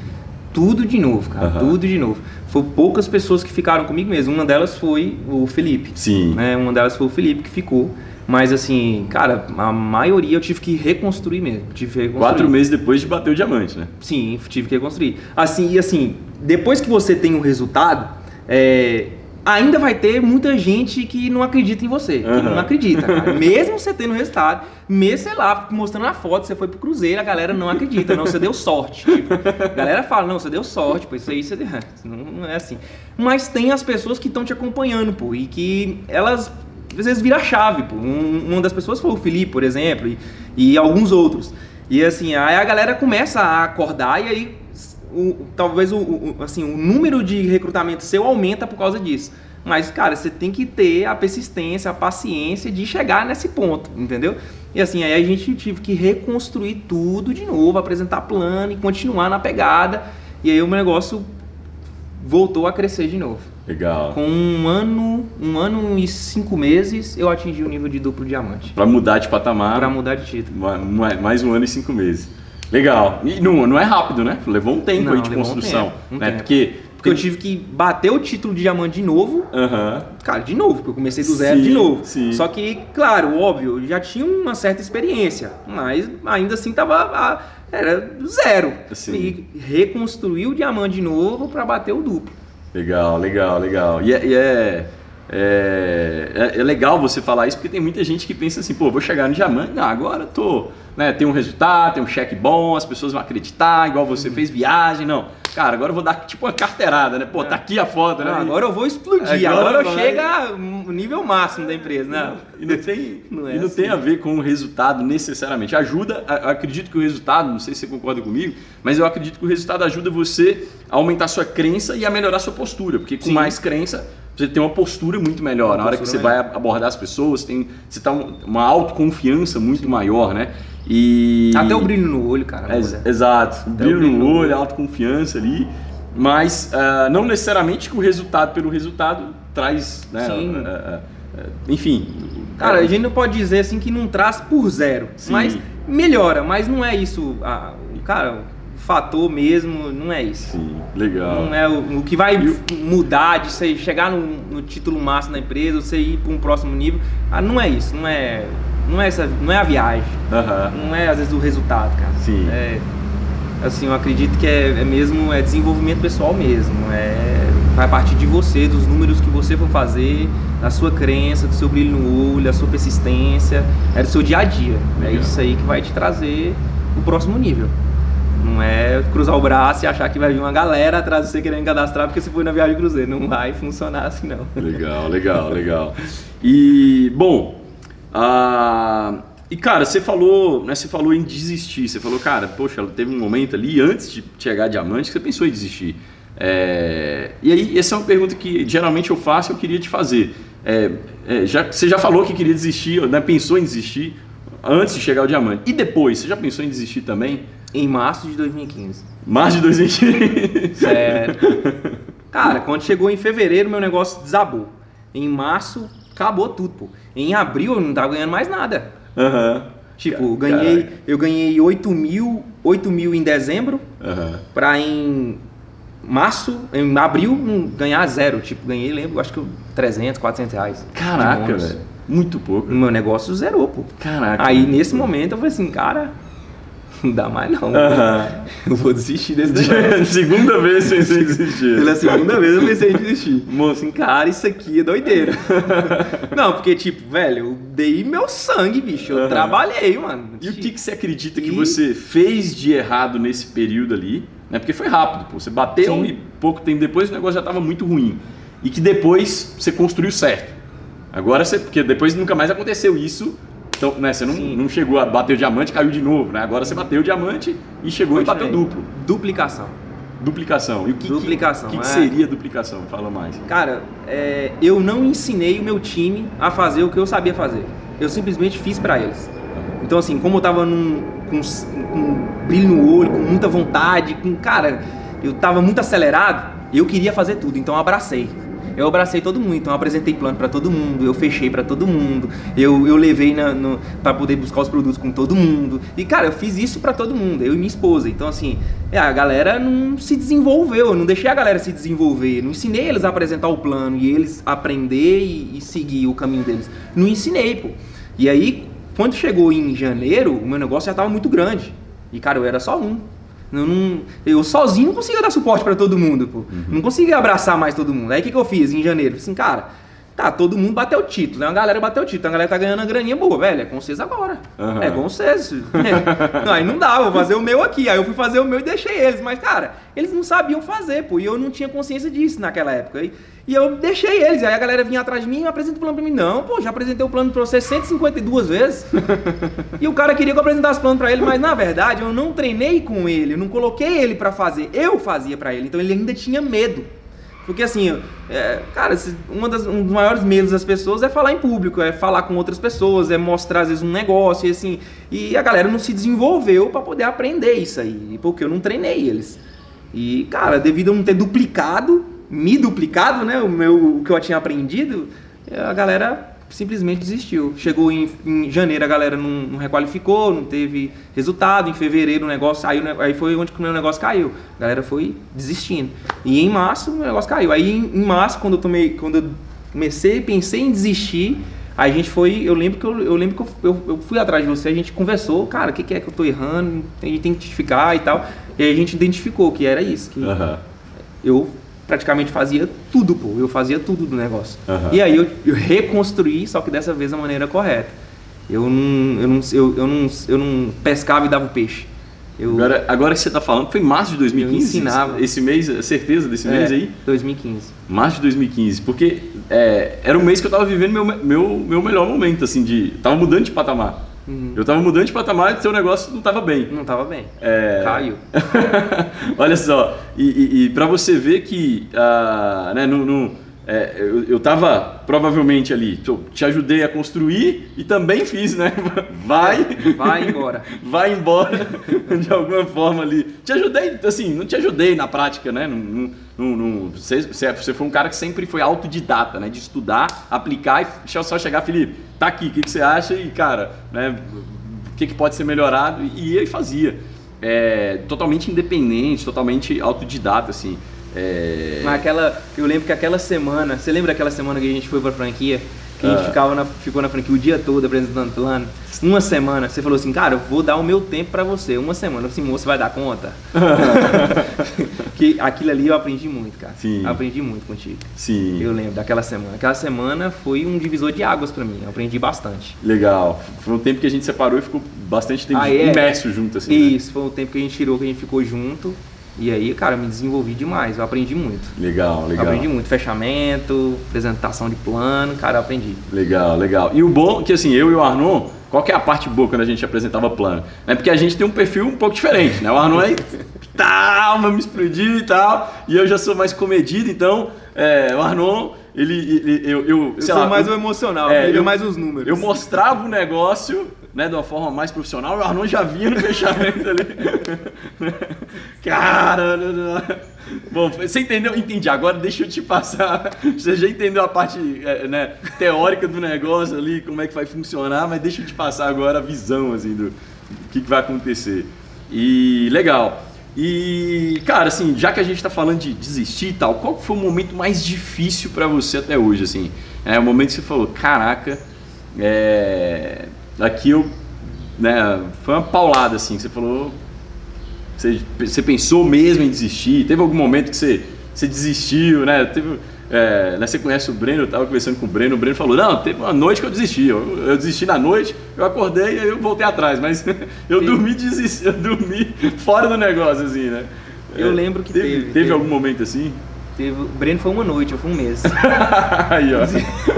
tudo de novo, cara, uhum. tudo de novo. Foi poucas pessoas que ficaram comigo mesmo. Uma delas foi o Felipe. Sim. Né? Uma delas foi o Felipe que ficou. Mas assim, cara, a maioria eu tive que reconstruir mesmo. Tive que reconstruir. Quatro meses depois de bater o diamante, né? Sim, tive que reconstruir. Assim, e assim, depois que você tem um resultado, é, ainda vai ter muita gente que não acredita em você. Uhum. Que não acredita, cara. mesmo você tendo resultado, mesmo, sei lá, mostrando a foto, você foi pro Cruzeiro, a galera não acredita. Não, você deu sorte. Tipo, a galera fala, não, você deu sorte, pô, isso aí você deu... não, não é assim. Mas tem as pessoas que estão te acompanhando, pô, e que elas às vezes vira chave, pô. Um, uma das pessoas foi o Felipe, por exemplo, e, e alguns outros. E assim, aí a galera começa a acordar e aí o, talvez o, o, assim, o número de recrutamento seu aumenta por causa disso. Mas, cara, você tem que ter a persistência, a paciência de chegar nesse ponto, entendeu? E assim, aí a gente tive que reconstruir tudo de novo, apresentar plano e continuar na pegada. E aí o negócio voltou a crescer de novo. Legal. Com um ano, um ano e cinco meses, eu atingi o nível de duplo diamante. Para mudar de patamar. Para mudar de título. Mais um ano e cinco meses. Legal. E não, não é rápido, né? Levou um tempo não, aí de construção. Um tempo, um né? Tempo. Porque porque eu tive que bater o título de diamante de novo. Uhum. Cara, de novo, porque eu comecei do zero sim, de novo. Sim. Só que, claro, óbvio, já tinha uma certa experiência, mas ainda assim tava. Era zero. Sim. E reconstruir o diamante de novo para bater o duplo. Legal, legal, legal. E, é, e é, é, é, é, legal você falar isso porque tem muita gente que pensa assim, pô, vou chegar no diamante, não, agora tô, né, tem um resultado, tem um cheque bom, as pessoas vão acreditar, igual você fez viagem, não. Cara, agora eu vou dar tipo uma carteirada, né? Pô, tá aqui a foto, né? Não, agora eu vou explodir, agora, agora eu chego no nível máximo da empresa, né? E não tem, não, é e não assim. tem a ver com o resultado necessariamente. Ajuda, acredito que o resultado, não sei se você concorda comigo, mas eu acredito que o resultado ajuda você a aumentar sua crença e a melhorar sua postura, porque com Sim. mais crença você tem uma postura muito melhor. Uma Na hora que você melhor. vai abordar as pessoas, tem, você tá uma autoconfiança muito maior, né? E... Até o brilho no olho, cara. É, exato. O brilho, o brilho, no olho, autoconfiança ali. Mas uh, não necessariamente que o resultado pelo resultado traz, né? Sim. Uh, uh, enfim. Cara, a gente não pode dizer assim que não traz por zero. Sim. Mas melhora, mas não é isso. Ah, cara, fator mesmo, não é isso. Sim, legal. Não é o, o que vai mudar de você chegar no, no título máximo da empresa, você ir para um próximo nível. Ah, não é isso, não é, não é essa, não é a viagem. Não é às vezes o resultado, cara. Sim. É, assim, eu acredito que é, é, mesmo é desenvolvimento pessoal mesmo. É vai partir de você, dos números que você for fazer, da sua crença, do seu brilho no olho, da sua persistência, é do seu dia a dia. É isso aí que vai te trazer o próximo nível. Não é cruzar o braço e achar que vai vir uma galera atrás de você querendo cadastrar porque você foi na viagem de cruzeiro. Não vai funcionar assim, não. Legal, legal, legal. E, bom, uh, e cara, você falou, né, você falou em desistir. Você falou, cara, poxa, teve um momento ali antes de chegar a diamante que você pensou em desistir. É, e aí, essa é uma pergunta que geralmente eu faço e eu queria te fazer. É, é, já, você já falou que queria desistir, né, pensou em desistir antes de chegar ao diamante. E depois, você já pensou em desistir também? Em março de 2015. Março de 2015? Sério. Cara, quando chegou em fevereiro, meu negócio desabou. Em março, acabou tudo, pô. Em abril, eu não tava ganhando mais nada. Aham. Uhum. Tipo, eu ganhei, eu ganhei 8 mil, 8 mil em dezembro, uhum. pra em março, em abril, ganhar zero. Tipo, ganhei, lembro, acho que 300, 400 reais. Caraca, velho. Muito pouco. Meu negócio zerou, pô. Caraca. Aí, nesse momento, eu falei assim, cara, não dá mais não. Eu vou desistir desse negócio. segunda vez pensei em desistir. Pela segunda vez eu pensei em desistir. Moço, cara, isso aqui é doideira. não, porque tipo, velho, eu dei meu sangue, bicho. Eu trabalhei, mano. E o que, que você acredita que você fez de errado nesse período ali? Né? Porque foi rápido, pô. Você bateu Sim. e pouco tempo depois o negócio já estava muito ruim. E que depois você construiu certo. Agora você. Porque depois nunca mais aconteceu isso Então, né, você não, não chegou a bater o diamante e caiu de novo, né? Agora você bateu o diamante e chegou Continue. e bateu duplo. Duplicação. Duplicação. E o que, duplicação, que, que, que é... seria duplicação? Fala mais. Cara, é, eu não ensinei o meu time a fazer o que eu sabia fazer. Eu simplesmente fiz para eles. Então, assim, como eu tava num, com, com brilho no olho, com muita vontade, com. Cara, eu tava muito acelerado, eu queria fazer tudo, então eu abracei eu abracei todo mundo, então eu apresentei plano para todo mundo, eu fechei para todo mundo, eu, eu levei para poder buscar os produtos com todo mundo. E cara, eu fiz isso para todo mundo, eu e minha esposa. Então assim, é, a galera não se desenvolveu, eu não deixei a galera se desenvolver, não ensinei eles a apresentar o plano e eles aprender e, e seguir o caminho deles. Não ensinei, pô. E aí, quando chegou em janeiro, o meu negócio já estava muito grande. E cara, eu era só um. Eu, não, eu sozinho não conseguia dar suporte para todo mundo, pô. Uhum. Não conseguia abraçar mais todo mundo. Aí o que, que eu fiz em janeiro? Falei assim, cara, tá, todo mundo bateu o título, né? A galera bateu o título, a galera tá ganhando uma graninha boa, velho. É com vocês agora. Uhum. É com vocês. não, aí não dá, vou fazer o meu aqui. Aí eu fui fazer o meu e deixei eles. Mas, cara, eles não sabiam fazer, pô. E eu não tinha consciência disso naquela época. E, e eu deixei eles. Aí a galera vinha atrás de mim e apresenta o plano pra mim. Não, pô, já apresentei o plano pra você 152 vezes. e o cara queria que eu apresentasse o plano pra ele, mas na verdade eu não treinei com ele, eu não coloquei ele para fazer. Eu fazia para ele. Então ele ainda tinha medo. Porque assim, é, cara, uma das, um dos maiores medos das pessoas é falar em público, é falar com outras pessoas, é mostrar às vezes um negócio e assim. E a galera não se desenvolveu para poder aprender isso aí, porque eu não treinei eles. E, cara, devido a não ter duplicado, me duplicado, né, o meu o que eu tinha aprendido, a galera simplesmente desistiu. Chegou em, em janeiro, a galera não, não, requalificou, não teve resultado. Em fevereiro o negócio saiu, aí foi onde o meu negócio caiu. A galera foi desistindo. E em março o negócio caiu. Aí em, em março, quando eu tomei, quando eu comecei, pensei em desistir, a gente foi, eu lembro que eu, eu lembro que eu, eu, fui atrás de você, a gente conversou, cara, o que, que, é que eu tô errando, a gente tem que identificar e tal. E aí a gente identificou que era isso, que uhum. eu praticamente fazia tudo, pô. Eu fazia tudo do negócio. Uhum. E aí eu, eu, reconstruí, só que dessa vez da maneira correta. Eu não, eu não, eu, eu não, eu não pescava e dava o peixe. Eu, agora, agora que você está falando, foi março de 2015? Eu ensinava. Esse mês, certeza desse mês é, aí? 2015. Março de 2015. Porque é, era um mês que eu estava vivendo meu, meu, meu melhor momento, assim, de... Tava mudando de patamar. Uhum. Eu estava mudando de patamar e seu negócio não estava bem. Não estava bem. É... Caiu. Olha só, e, e, e para você ver que uh, né, no, no é, eu, estava provavelmente ali, te ajudei a construir e também fiz, né? Vai. Vai embora. vai embora de alguma forma ali. Te ajudei, assim, não te ajudei na prática, né? Não, não, não, você, você foi um cara que sempre foi autodidata, né? De estudar, aplicar e deixa eu só chegar, Felipe, tá aqui, o que, que você acha? E, cara, né? O que, que pode ser melhorado? E ia e fazia. É, totalmente independente, totalmente autodidata, assim. É... Mas aquela, eu lembro que aquela semana, você lembra aquela semana que a gente foi pra franquia? Que a gente ah. ficava na, ficou na franquia o dia todo apresentando plano. Uma semana, você falou assim, cara, eu vou dar o meu tempo para você. Uma semana, assim, moço, vai dar conta? que aquilo ali eu aprendi muito, cara. Sim. Eu aprendi muito contigo. Sim. Eu lembro daquela semana. Aquela semana foi um divisor de águas para mim. Eu aprendi bastante. Legal. Foi um tempo que a gente separou e ficou bastante tempo ah, é? imerso junto, assim. Né? Isso, né? foi um tempo que a gente tirou, que a gente ficou junto. E aí, cara, me desenvolvi demais, eu aprendi muito. Legal, legal. Eu aprendi muito, fechamento, apresentação de plano, cara, eu aprendi. Legal, legal. E o bom é que assim, eu e o Arnon, qual que é a parte boa quando a gente apresentava plano? É porque a gente tem um perfil um pouco diferente, né? O Arnon é tal, vamos explodir e tal, e eu já sou mais comedido, então é, o Arnon ele, ele, eu, eu, eu sou lá, mais o emocional, é, ele é mais os números. Eu mostrava o negócio, né, de uma forma mais profissional, o Arnon já vinha no fechamento ali. Cara, bom, você entendeu? Entendi. Agora deixa eu te passar. Você já entendeu a parte é, né, teórica do negócio ali, como é que vai funcionar, mas deixa eu te passar agora a visão assim do, do que, que vai acontecer. E legal. E, cara, assim, já que a gente está falando de desistir e tal, qual foi o momento mais difícil para você até hoje, assim? É o momento que você falou, caraca, é... aqui eu, né, foi uma paulada, assim, que você falou, você, você pensou mesmo em desistir? Teve algum momento que você, você desistiu, né? Teve é, né, você conhece o Breno, eu estava conversando com o Breno, o Breno falou, não, teve uma noite que eu desisti, eu, eu desisti na noite, eu acordei e eu voltei atrás, mas eu dormi desisti, eu dormi fora do negócio, assim, né? Eu é, lembro que teve. Teve, teve, algum momento assim? Teve, o Breno foi uma noite, eu fui um mês. Aí, ó.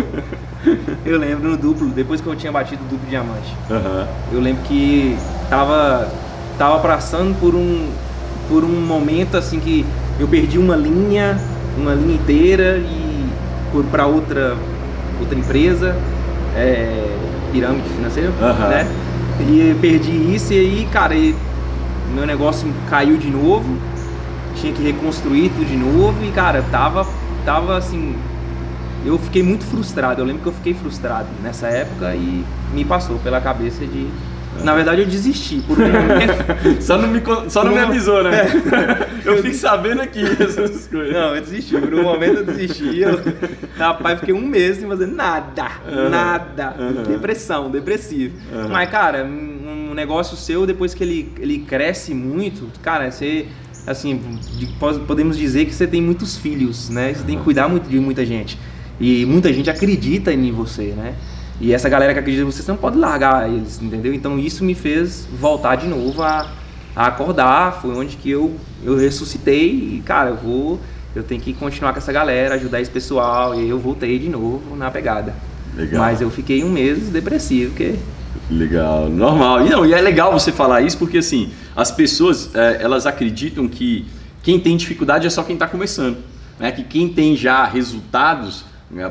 Eu lembro no duplo, depois que eu tinha batido o duplo diamante. Uhum. Eu lembro que tava, tava passando por um, por um momento assim que eu perdi uma linha, uma linha inteira e para outra, outra empresa, é, pirâmide financeira, uhum. né? E perdi isso e aí, cara, e meu negócio caiu de novo, tinha que reconstruir tudo de novo e, cara, tava, tava assim, eu fiquei muito frustrado. Eu lembro que eu fiquei frustrado nessa época e me passou pela cabeça de. Na verdade, eu desisti por só não me, só não me avisou, né? É. Eu fiquei sabendo aqui essas coisas. Não, eu desisti. Por um momento eu desisti. Eu, rapaz, fiquei um mês sem fazer nada. Uhum. Nada. Uhum. Depressão, depressivo. Uhum. Mas, cara, um negócio seu, depois que ele, ele cresce muito, cara, você assim, podemos dizer que você tem muitos filhos, né? Você tem que cuidar muito de muita gente. E muita gente acredita em você, né? E essa galera que acredita em você, você não pode largar eles, entendeu? Então isso me fez voltar de novo a, a acordar. Foi onde que eu, eu ressuscitei e, cara, eu vou. Eu tenho que continuar com essa galera, ajudar esse pessoal. E eu voltei de novo na pegada. Legal. Mas eu fiquei um mês depressivo, porque. Legal, normal. E, não, e é legal você falar isso porque assim, as pessoas é, elas acreditam que quem tem dificuldade é só quem está começando. Né? Que quem tem já resultados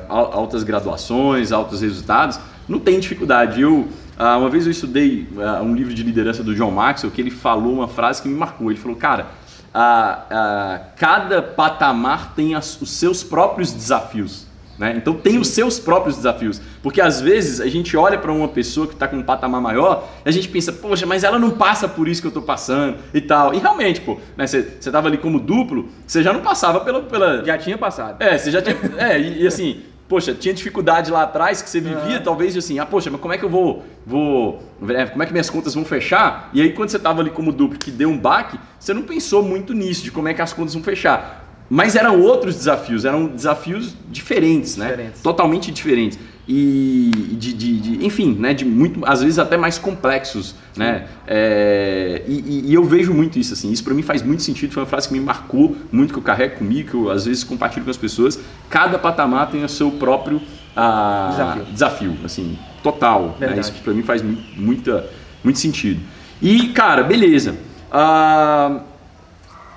altas graduações, altos resultados, não tem dificuldade. Eu, ah, uma vez eu estudei ah, um livro de liderança do John Maxwell que ele falou uma frase que me marcou. Ele falou, cara, ah, cada patamar tem os seus próprios desafios. Né? Então tem os seus próprios desafios. Porque às vezes a gente olha para uma pessoa que está com um patamar maior e a gente pensa, poxa, mas ela não passa por isso que eu estou passando e tal. E realmente, pô, né, você estava ali como duplo, você já não passava pela, pela. Já tinha passado. É, você já tinha. é, e, e assim, poxa, tinha dificuldade lá atrás que você vivia, talvez assim, ah, poxa, mas como é que eu vou, vou, é, como é que minhas contas vão fechar? E aí quando você estava ali como duplo que deu um baque, você não pensou muito nisso, de como é que as contas vão fechar. Mas eram outros desafios, eram desafios diferentes, né? Diferentes. Totalmente diferentes. E de, de, de, enfim, né? De muito, às vezes até mais complexos, Sim. né? É, e, e, eu vejo muito isso, assim. Isso para mim faz muito sentido. Foi uma frase que me marcou muito, que eu carrego comigo, que eu às vezes compartilho com as pessoas. Cada patamar tem o seu próprio ah, desafio. desafio, assim, total. Né? Isso para mim faz muita, muito sentido. E, cara, beleza. Ah,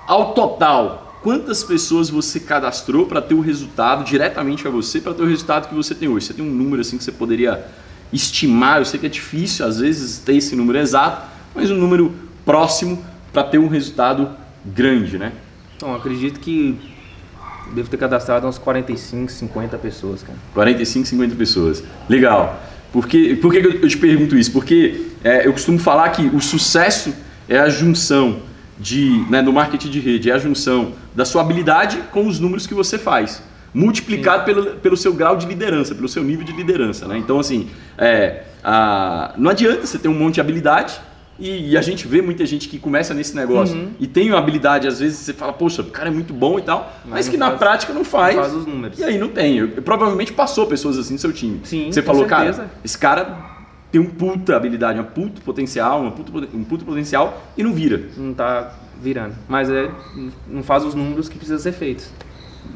ao total, quantas pessoas você cadastrou para ter o resultado diretamente a você, para ter o resultado que você tem hoje. Você tem um número assim que você poderia estimar, eu sei que é difícil às vezes ter esse número exato, mas um número próximo para ter um resultado grande, né? Então, acredito que devo ter cadastrado uns 45, 50 pessoas, cara. 45, 50 pessoas. Legal. Porque, por que eu te pergunto isso? Porque é, eu costumo falar que o sucesso é a junção de, né, do marketing de rede, é a junção da sua habilidade com os números que você faz, multiplicado pelo, pelo seu grau de liderança, pelo seu nível de liderança. Né? Então, assim, é, a, não adianta você ter um monte de habilidade e, e, a gente vê muita gente que começa nesse negócio uhum. e tem uma habilidade, às vezes você fala, poxa, o cara é muito bom e tal, mas, mas que faz, na prática não faz. Não faz os números. E aí não tem. Eu, provavelmente passou pessoas assim no seu time. Sim, você falou, certeza. cara, esse cara tem um puta habilidade, um puto potencial, um puto, um puto potencial e não vira. Não tá virando. Mas é, não faz os números que precisa ser feitos.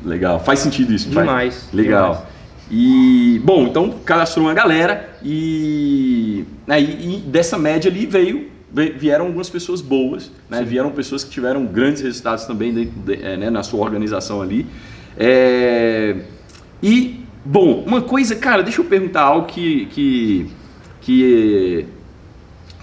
Legal, faz sentido isso. Demais. Faz? Legal. Demais. E, bom, então cadastrou uma galera e, né, e, e dessa média ali veio vieram algumas pessoas boas, né? vieram pessoas que tiveram grandes resultados também de, de, é, né, na sua organização ali. É, e, bom, uma coisa, cara, deixa eu perguntar algo que, que que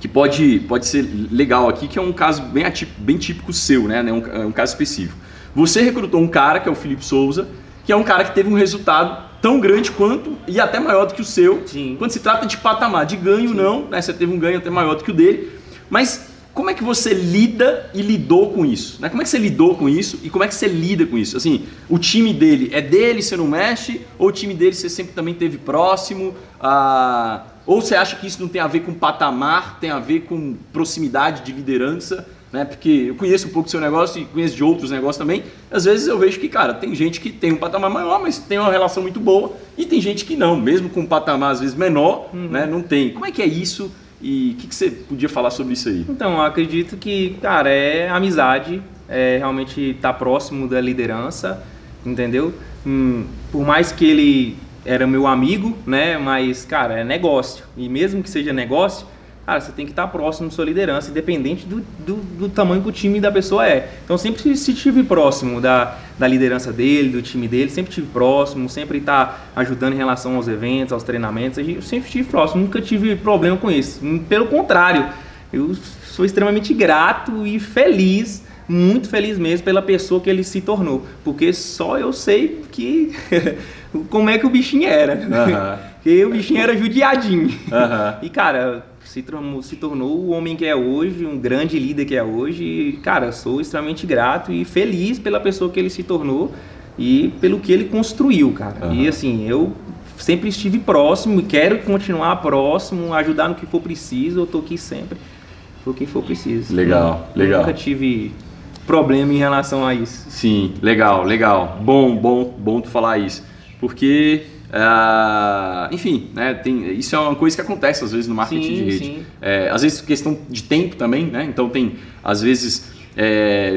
que pode, pode ser legal aqui, que é um caso bem, atípico, bem típico seu, né? Um, é um caso específico. Você recrutou um cara, que é o Felipe Souza, que é um cara que teve um resultado tão grande quanto e até maior do que o seu. Sim. Quando se trata de patamar, de ganho Sim. não, né? Você teve um ganho até maior do que o dele. Mas como é que você lida e lidou com isso? Né? Como é que você lidou com isso e como é que você lida com isso? Assim, o time dele é dele, você não mexe? Ou o time dele você sempre também teve próximo? Ah, ou você acha que isso não tem a ver com patamar, tem a ver com proximidade de liderança? Né? Porque eu conheço um pouco do seu negócio e conheço de outros negócios também. Às vezes eu vejo que, cara, tem gente que tem um patamar maior, mas tem uma relação muito boa, e tem gente que não, mesmo com um patamar às vezes menor, uhum. né? não tem. Como é que é isso? E o que, que, você podia falar sobre isso aí? Então, eu acredito que, cara, é amizade, é realmente estar tá próximo da liderança, entendeu? Hum, por mais que ele era meu amigo, né? Mas, cara, é negócio. E mesmo que seja negócio, cara, você tem que estar próximo da sua liderança, independente do, do, do, tamanho que o time da pessoa é. Então, sempre se estive próximo da, da liderança dele, do time dele, sempre estive próximo, sempre estar ajudando em relação aos eventos, aos treinamentos. Eu sempre estive próximo, nunca tive problema com isso. Pelo contrário, eu sou extremamente grato e feliz muito feliz mesmo pela pessoa que ele se tornou, porque só eu sei que como é que o bichinho era. Uhum. Porque o bichinho era judiadinho. Uhum. E, cara, se, se tornou o homem que é hoje, um grande líder que é hoje. E, cara, sou extremamente grato e feliz pela pessoa que ele se tornou e pelo que ele construiu, cara. Uhum. E, assim, eu sempre estive próximo e quero continuar próximo, ajudar no que for preciso. Eu tô aqui sempre por quem for preciso. Legal, eu, legal. nunca tive problema em relação a isso. Sim, legal, legal. Bom, bom, bom tu falar isso. Porque, uh, enfim, né, tem, isso é uma coisa que acontece às vezes no marketing sim, de rede. Sim. É, às vezes questão de tempo também, né? Então tem, às vezes, é,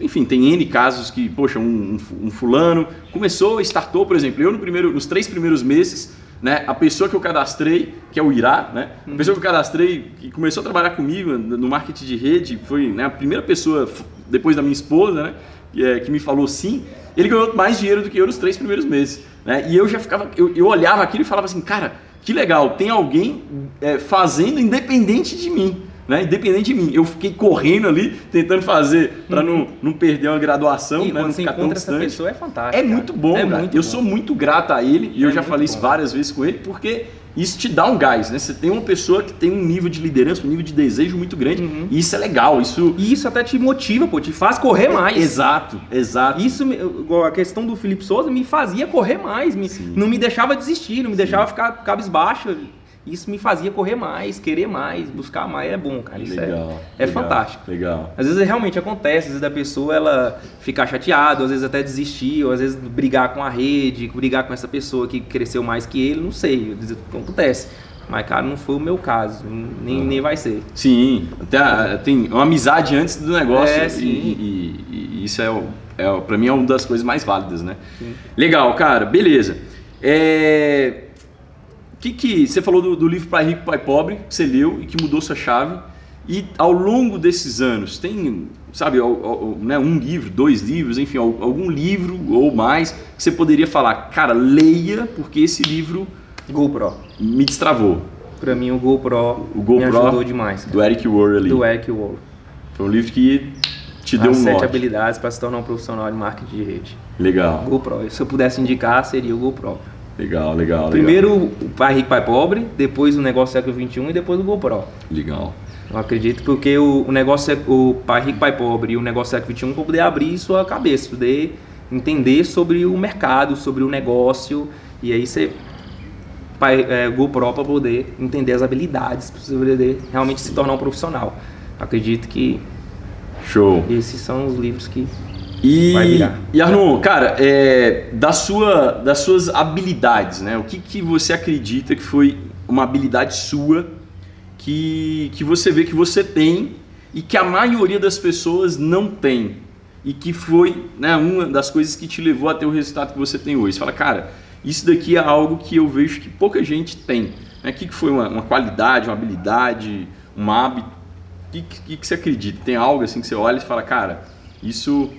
enfim, tem N casos que, poxa, um, um, fulano começou, startou, por exemplo, eu no primeiro, nos três primeiros meses, né, a pessoa que eu cadastrei, que é o Irá, né, a uhum. pessoa que eu cadastrei, que começou a trabalhar comigo no marketing de rede, foi né, a primeira pessoa depois da minha esposa, né, que, é, que me falou sim, ele ganhou mais dinheiro do que eu nos três primeiros meses. Né? E eu já ficava, eu, eu olhava aquilo e falava assim, cara, que legal, tem alguém é, fazendo independente de mim. Né? Independente de mim. Eu fiquei correndo ali, tentando fazer para não, uhum. não perder uma graduação, e né? não ficar tão distante. Essa pessoa é fantástico. É muito bom, é cara. Muito eu bom. sou muito grato a ele e é eu já falei bom. isso várias vezes com ele, porque isso te dá um gás, né? Você tem uma pessoa que tem um nível de liderança, um nível de desejo muito grande, uhum. e isso é legal, isso... E isso até te motiva, pô, te faz correr mais. Exato, exato. Isso, a questão do Felipe Souza me fazia correr mais, me, não me deixava desistir, não me Sim. deixava ficar cabisbaixo, isso me fazia correr mais, querer mais, buscar mais. É bom, cara. Isso é, legal, é, é legal, fantástico. Legal. Às vezes realmente acontece, às vezes a pessoa ela ficar chateada, às vezes até desistir, ou às vezes brigar com a rede, brigar com essa pessoa que cresceu mais que ele, não sei. Acontece. Mas, cara, não foi o meu caso, nem, nem vai ser. Sim, até, tem uma amizade antes do negócio. É, sim. E, e, e isso é, é, pra mim, é uma das coisas mais válidas, né? Sim. Legal, cara, beleza. É, que, que você falou do, do livro Pai Rico, Pai Pobre, que você leu e que mudou sua chave. E ao longo desses anos, tem, sabe, né, um livro, dois livros, enfim, algum livro ou mais que você poderia falar, cara, leia, porque esse livro GoPro me destravou. Para mim, o GoPro, o GoPro me ajudou demais. Cara. Do Eric Worley. Do Eric Worley. Foi um livro que te deu As um sete norte. habilidades para se tornar um profissional de marketing de rede. Legal. GoPro. Se eu pudesse indicar, seria o GoPro. Legal, legal. Primeiro legal. o Pai Rico, Pai Pobre, depois o Negócio Século XXI e depois o GoPro. Legal. Eu acredito porque o, o negócio, o Pai Rico, Pai Pobre e o Negócio Século XXI para poder abrir sua cabeça, poder entender sobre o mercado, sobre o negócio e aí você pai, é, GoPro para poder entender as habilidades, para poder realmente se tornar um profissional. Acredito que Show. Esses são os livros que e, e Arnon, cara, é, da sua, das suas habilidades, né? O que, que você acredita que foi uma habilidade sua que, que você vê que você tem e que a maioria das pessoas não tem? E que foi né, uma das coisas que te levou a ter o resultado que você tem hoje. Você fala, cara, isso daqui é algo que eu vejo que pouca gente tem. Né? O que, que foi uma, uma qualidade, uma habilidade, um hábito? O que, que, que você acredita? Tem algo assim que você olha e fala, cara, isso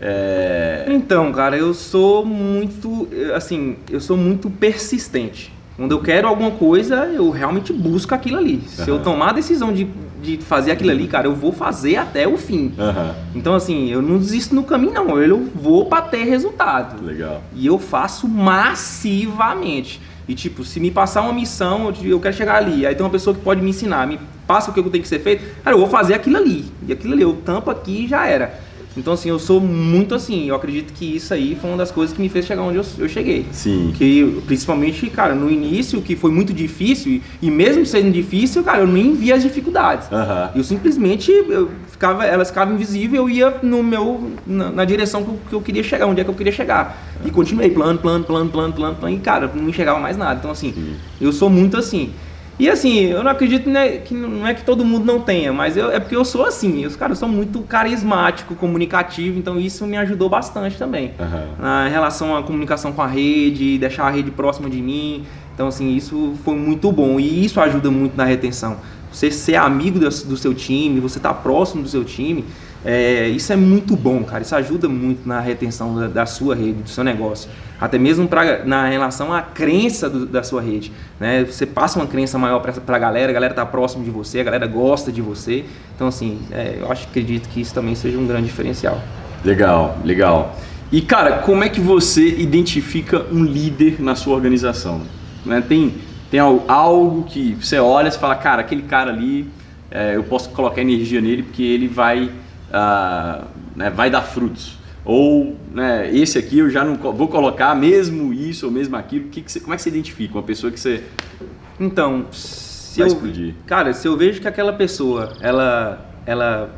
é... Então, cara, eu sou muito, assim, eu sou muito persistente. Quando eu quero alguma coisa, eu realmente busco aquilo ali. Uhum. Se eu tomar a decisão de, de fazer aquilo ali, cara, eu vou fazer até o fim. Uhum. Então, assim, eu não desisto no caminho, não. Eu vou para ter resultado. Legal. E eu faço massivamente. E, tipo, se me passar uma missão, eu quero chegar ali. Aí tem uma pessoa que pode me ensinar, me passa o que tem que ser feito. Cara, eu vou fazer aquilo ali. E aquilo ali, eu tampo aqui e já era. Então, assim, eu sou muito assim. Eu acredito que isso aí foi uma das coisas que me fez chegar onde eu, eu cheguei. Sim. Que, principalmente, cara, no início, que foi muito difícil, e, mesmo sendo difícil, cara, eu nem via as dificuldades. Uhum. Eu simplesmente, eu ficava, elas ficavam invisíveis, eu ia no meu, na, na direção que eu, que eu, queria chegar, onde é que eu queria chegar. E continuei plano, plano, plano, plano, plano, plano, e, cara, não enxergava mais nada. Então, assim, Sim. eu sou muito assim. E assim, eu não acredito né, que não é que todo mundo não tenha, mas eu, é porque eu sou assim. Os caras são muito carismático, comunicativo, então isso me ajudou bastante também. Uhum. Na relação à comunicação com a rede, deixar a rede próxima de mim. Então, assim, isso foi muito bom e isso ajuda muito na retenção. Você ser amigo do, do seu time, você estar tá próximo do seu time, é, isso é muito bom, cara. Isso ajuda muito na retenção da, da sua rede, do seu negócio. Até mesmo pra, na relação à crença do, da sua rede. Né? Você passa uma crença maior para a galera, a galera está próximo de você, a galera gosta de você. Então, assim, é, eu acho, acredito que isso também seja um grande diferencial. Legal, legal. E, cara, como é que você identifica um líder na sua organização? Né? Tem, tem algo que você olha e fala, cara, aquele cara ali, é, eu posso colocar energia nele porque ele vai ah, né, vai dar frutos. Ou né, esse aqui eu já não vou colocar mesmo isso ou mesmo aquilo. Que que você, como é que você identifica uma pessoa que você. Então, se vai eu, explodir? Cara, se eu vejo que aquela pessoa ela, ela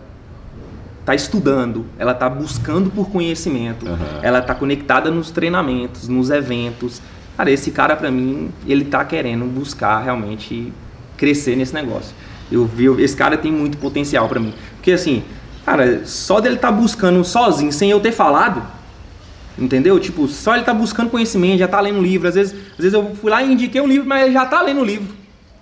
tá estudando, ela tá buscando por conhecimento, uhum. ela tá conectada nos treinamentos, nos eventos. Cara, esse cara para mim, ele tá querendo buscar realmente crescer nesse negócio. Eu vi, esse cara tem muito potencial para mim. Porque assim, Cara, só dele estar tá buscando sozinho, sem eu ter falado, entendeu? Tipo, só ele tá buscando conhecimento, já tá lendo livro. Às vezes, às vezes eu fui lá e indiquei um livro, mas ele já tá lendo o livro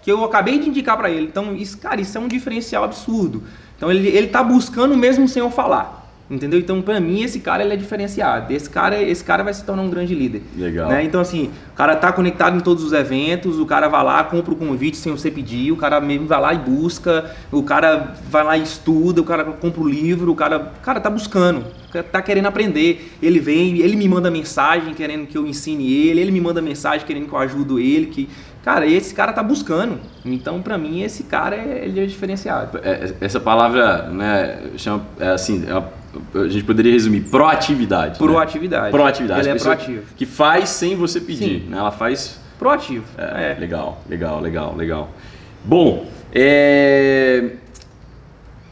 que eu acabei de indicar para ele. Então, isso, cara, isso é um diferencial absurdo. Então, ele, ele tá buscando mesmo sem eu falar. Entendeu? Então, para mim, esse cara ele é diferenciado. Esse cara, esse cara vai se tornar um grande líder. Legal. Né? Então, assim, o cara tá conectado em todos os eventos, o cara vai lá, compra o convite sem você pedir, o cara mesmo vai lá e busca, o cara vai lá e estuda, o cara compra o livro, o cara, o cara tá buscando, o cara tá querendo aprender. Ele vem, ele me manda mensagem querendo que eu ensine ele, ele me manda mensagem querendo que eu ajudo ele, que Cara, esse cara tá buscando. Então, para mim, esse cara é, ele é diferenciado. É, essa palavra, né, chama, é assim, é uma a gente poderia resumir, proatividade. Proatividade. Né? Proatividade. Ela é proativa. Que faz sem você pedir, Sim. né? Ela faz... Proativo. É, é. Legal, legal, legal, legal. Bom, é...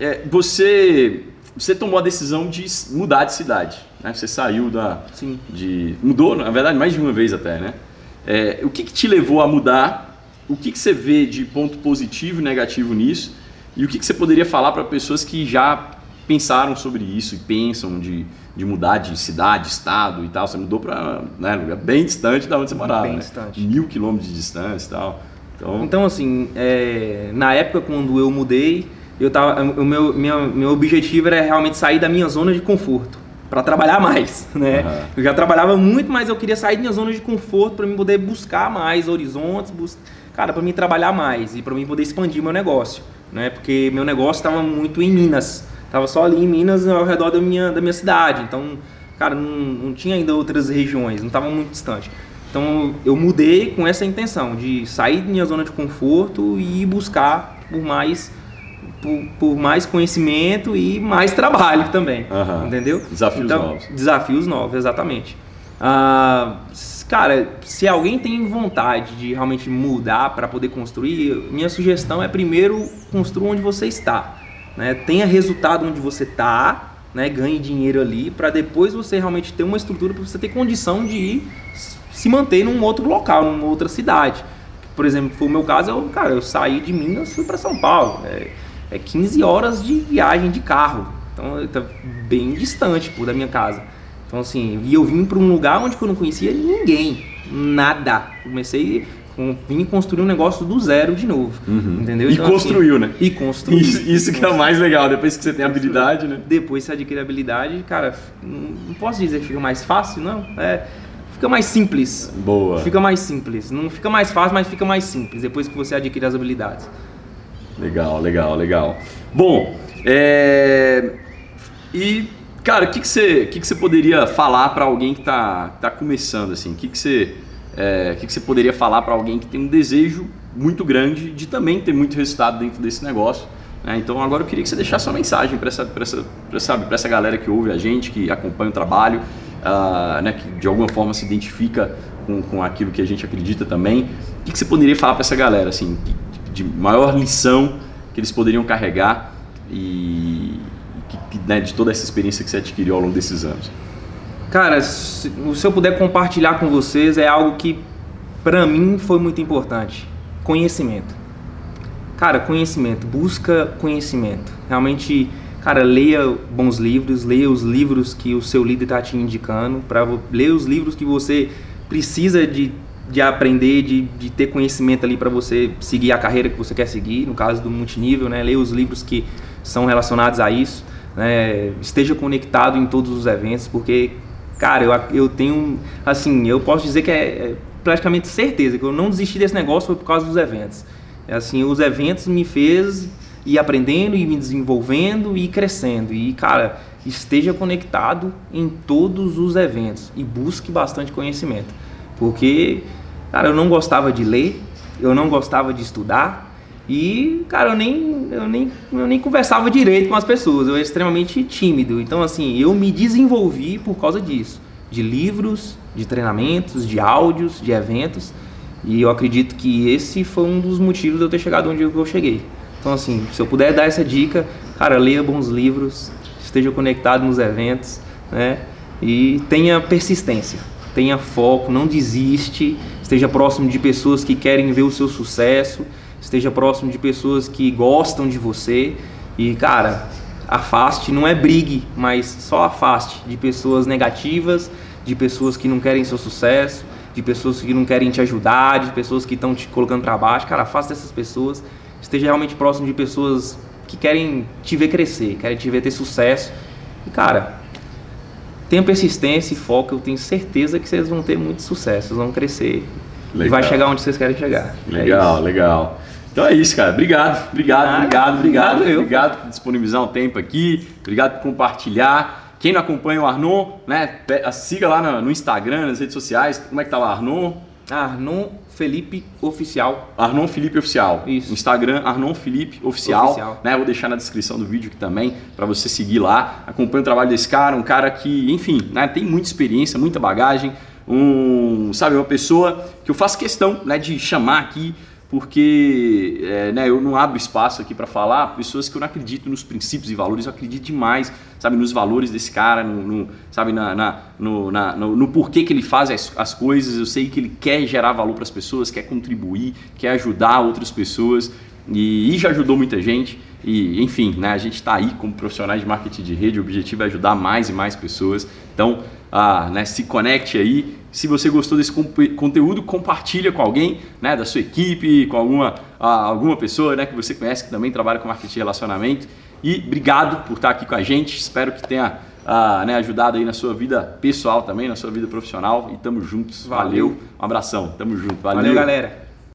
É, você, você tomou a decisão de mudar de cidade, né? Você saiu da... Sim. De, mudou, na verdade, mais de uma vez até, né? É, o que, que te levou a mudar? O que, que você vê de ponto positivo e negativo nisso? E o que, que você poderia falar para pessoas que já pensaram sobre isso e pensam de, de mudar de cidade, estado e tal. Você mudou para né, lugar bem distante da onde você morava. Bem né? distante. Mil quilômetros de distância e tal. Então, então assim, é, na época quando eu mudei, eu tava, o meu, meu, meu objetivo era realmente sair da minha zona de conforto para trabalhar mais, né? Uhum. Eu já trabalhava muito, mas eu queria sair da minha zona de conforto para mim poder buscar mais horizontes, bus... cara, para mim trabalhar mais e para mim poder expandir meu negócio, né? Porque meu negócio estava muito em Minas. Tava só ali em Minas, ao redor da minha, da minha cidade. Então, cara, não, não tinha ainda outras regiões, não estava muito distante. Então, eu mudei com essa intenção de sair da minha zona de conforto e buscar por mais por, por, mais conhecimento e mais trabalho também, uhum. entendeu? Desafios então, novos. Desafios novos, exatamente. Ah, cara, se alguém tem vontade de realmente mudar para poder construir, minha sugestão é primeiro construa onde você está né? Tenha resultado onde você está, né? Ganhe dinheiro ali, para depois você realmente ter uma estrutura para você ter condição de ir se manter num outro local, numa outra cidade. Por exemplo, foi o meu caso, eu, cara, eu saí de Minas fui para São Paulo. É, é 15 horas de viagem de carro. Então, tá bem distante pô, da minha casa. Então, assim, e eu vim para um lugar onde eu não conhecia ninguém, nada. Comecei com, vim construir um negócio do zero de novo. Uhum. Entendeu? Então, e construiu, assim, né? E construiu. Isso, isso que é o mais legal, depois que você tem habilidade, né? Depois você adquire habilidade, cara, não posso dizer que fica mais fácil, não. É, fica mais simples. Boa. Fica mais simples. Não fica mais fácil, mas fica mais simples depois que você adquire as habilidades. Legal, legal, legal. Bom, é... e cara, o que, que, você, que, que você poderia falar para alguém que está tá começando assim? O que, que você é, o que, que você poderia falar para alguém que tem um desejo muito grande de também ter muito resultado dentro desse negócio? Né? Então agora eu queria que você deixasse uma mensagem para essa, essa, essa galera que ouve a gente, que acompanha o trabalho, uh, né, que de alguma forma se identifica com, com aquilo que a gente acredita também. O que, que você poderia falar para essa galera, assim, de, maior lição que eles poderiam carregar e né, de toda essa experiência que você adquiriu ao longo desses anos? Cara, se, se eu puder compartilhar com vocês, é algo que para mim foi muito importante: conhecimento. cara, conhecimento, busca conhecimento. Realmente, cara, leia bons livros, leia os livros que o seu líder está te indicando, para ler os livros que você precisa de, de aprender, de, de ter conhecimento ali para você seguir a carreira que você quer seguir, no caso do multinível, né? Leia os livros que são relacionados a isso, né? Esteja conectado em todos os eventos, porque, cara, eu, eu tenho, assim, eu posso dizer que é, é praticamente certeza que eu não desisti desse negócio foi por causa dos eventos. Assim, os eventos me fez ir aprendendo e me desenvolvendo e crescendo. E, cara, esteja conectado em todos os eventos e busque bastante conhecimento. Porque, cara, eu não gostava de ler, eu não gostava de estudar e, cara, eu nem, eu nem, eu nem conversava direito com as pessoas, eu era extremamente tímido. Então, assim, eu me desenvolvi por causa disso. De livros, de treinamentos, de áudios, de eventos. E eu acredito que esse foi um dos motivos de eu ter chegado onde eu cheguei. Então, assim, se eu puder dar essa dica, cara, leia bons livros, esteja conectado nos eventos, né? E tenha persistência, tenha foco, não desiste, esteja próximo de pessoas que querem ver o seu sucesso, esteja próximo de pessoas que gostam de você e, cara, afaste, não é brigue, mas só afaste de pessoas negativas, de pessoas que não querem seu sucesso, de pessoas que não querem te ajudar, de pessoas que estão te colocando para baixo. Cara, afasta essas pessoas. Esteja realmente próximo de pessoas que querem te ver crescer, querem te ver ter sucesso. E, cara, tenha persistência e foco. Eu tenho certeza que vocês vão ter muito sucesso, vocês vão crescer. Legal. E vai chegar onde vocês querem chegar. Legal, é legal. Então é isso, cara. Obrigado, obrigado, ah, obrigado, obrigado. Obrigado, obrigado por disponibilizar um tempo aqui. Obrigado por compartilhar. Quem não acompanha o Arnon, né, siga lá no Instagram, nas redes sociais. Como é que tá lá, Arnon? Arnon Felipe Oficial. Arnon Felipe Oficial. Isso. Instagram, Arnon Felipe Oficial. Oficial. Né, vou deixar na descrição do vídeo aqui também para você seguir lá. Acompanhe o trabalho desse cara, um cara que, enfim, né, tem muita experiência, muita bagagem. Um, sabe, uma pessoa que eu faço questão né, de chamar aqui porque é, né, eu não abro espaço aqui para falar pessoas que eu não acredito nos princípios e valores, eu acredito demais, sabe, nos valores desse cara, no, no sabe, na, na, no, na, no, no, porquê que ele faz as, as coisas, eu sei que ele quer gerar valor para as pessoas, quer contribuir, quer ajudar outras pessoas e, e já ajudou muita gente e enfim, né, a gente está aí como profissionais de marketing de rede, o objetivo é ajudar mais e mais pessoas, então ah, né, se conecte aí, se você gostou desse conteúdo, compartilha com alguém né, da sua equipe, com alguma, alguma pessoa né, que você conhece que também trabalha com marketing de relacionamento. E obrigado por estar aqui com a gente. Espero que tenha uh, né, ajudado aí na sua vida pessoal também, na sua vida profissional. E tamo juntos. Valeu. Valeu. Um abração. Tamo junto. Valeu, Valeu galera.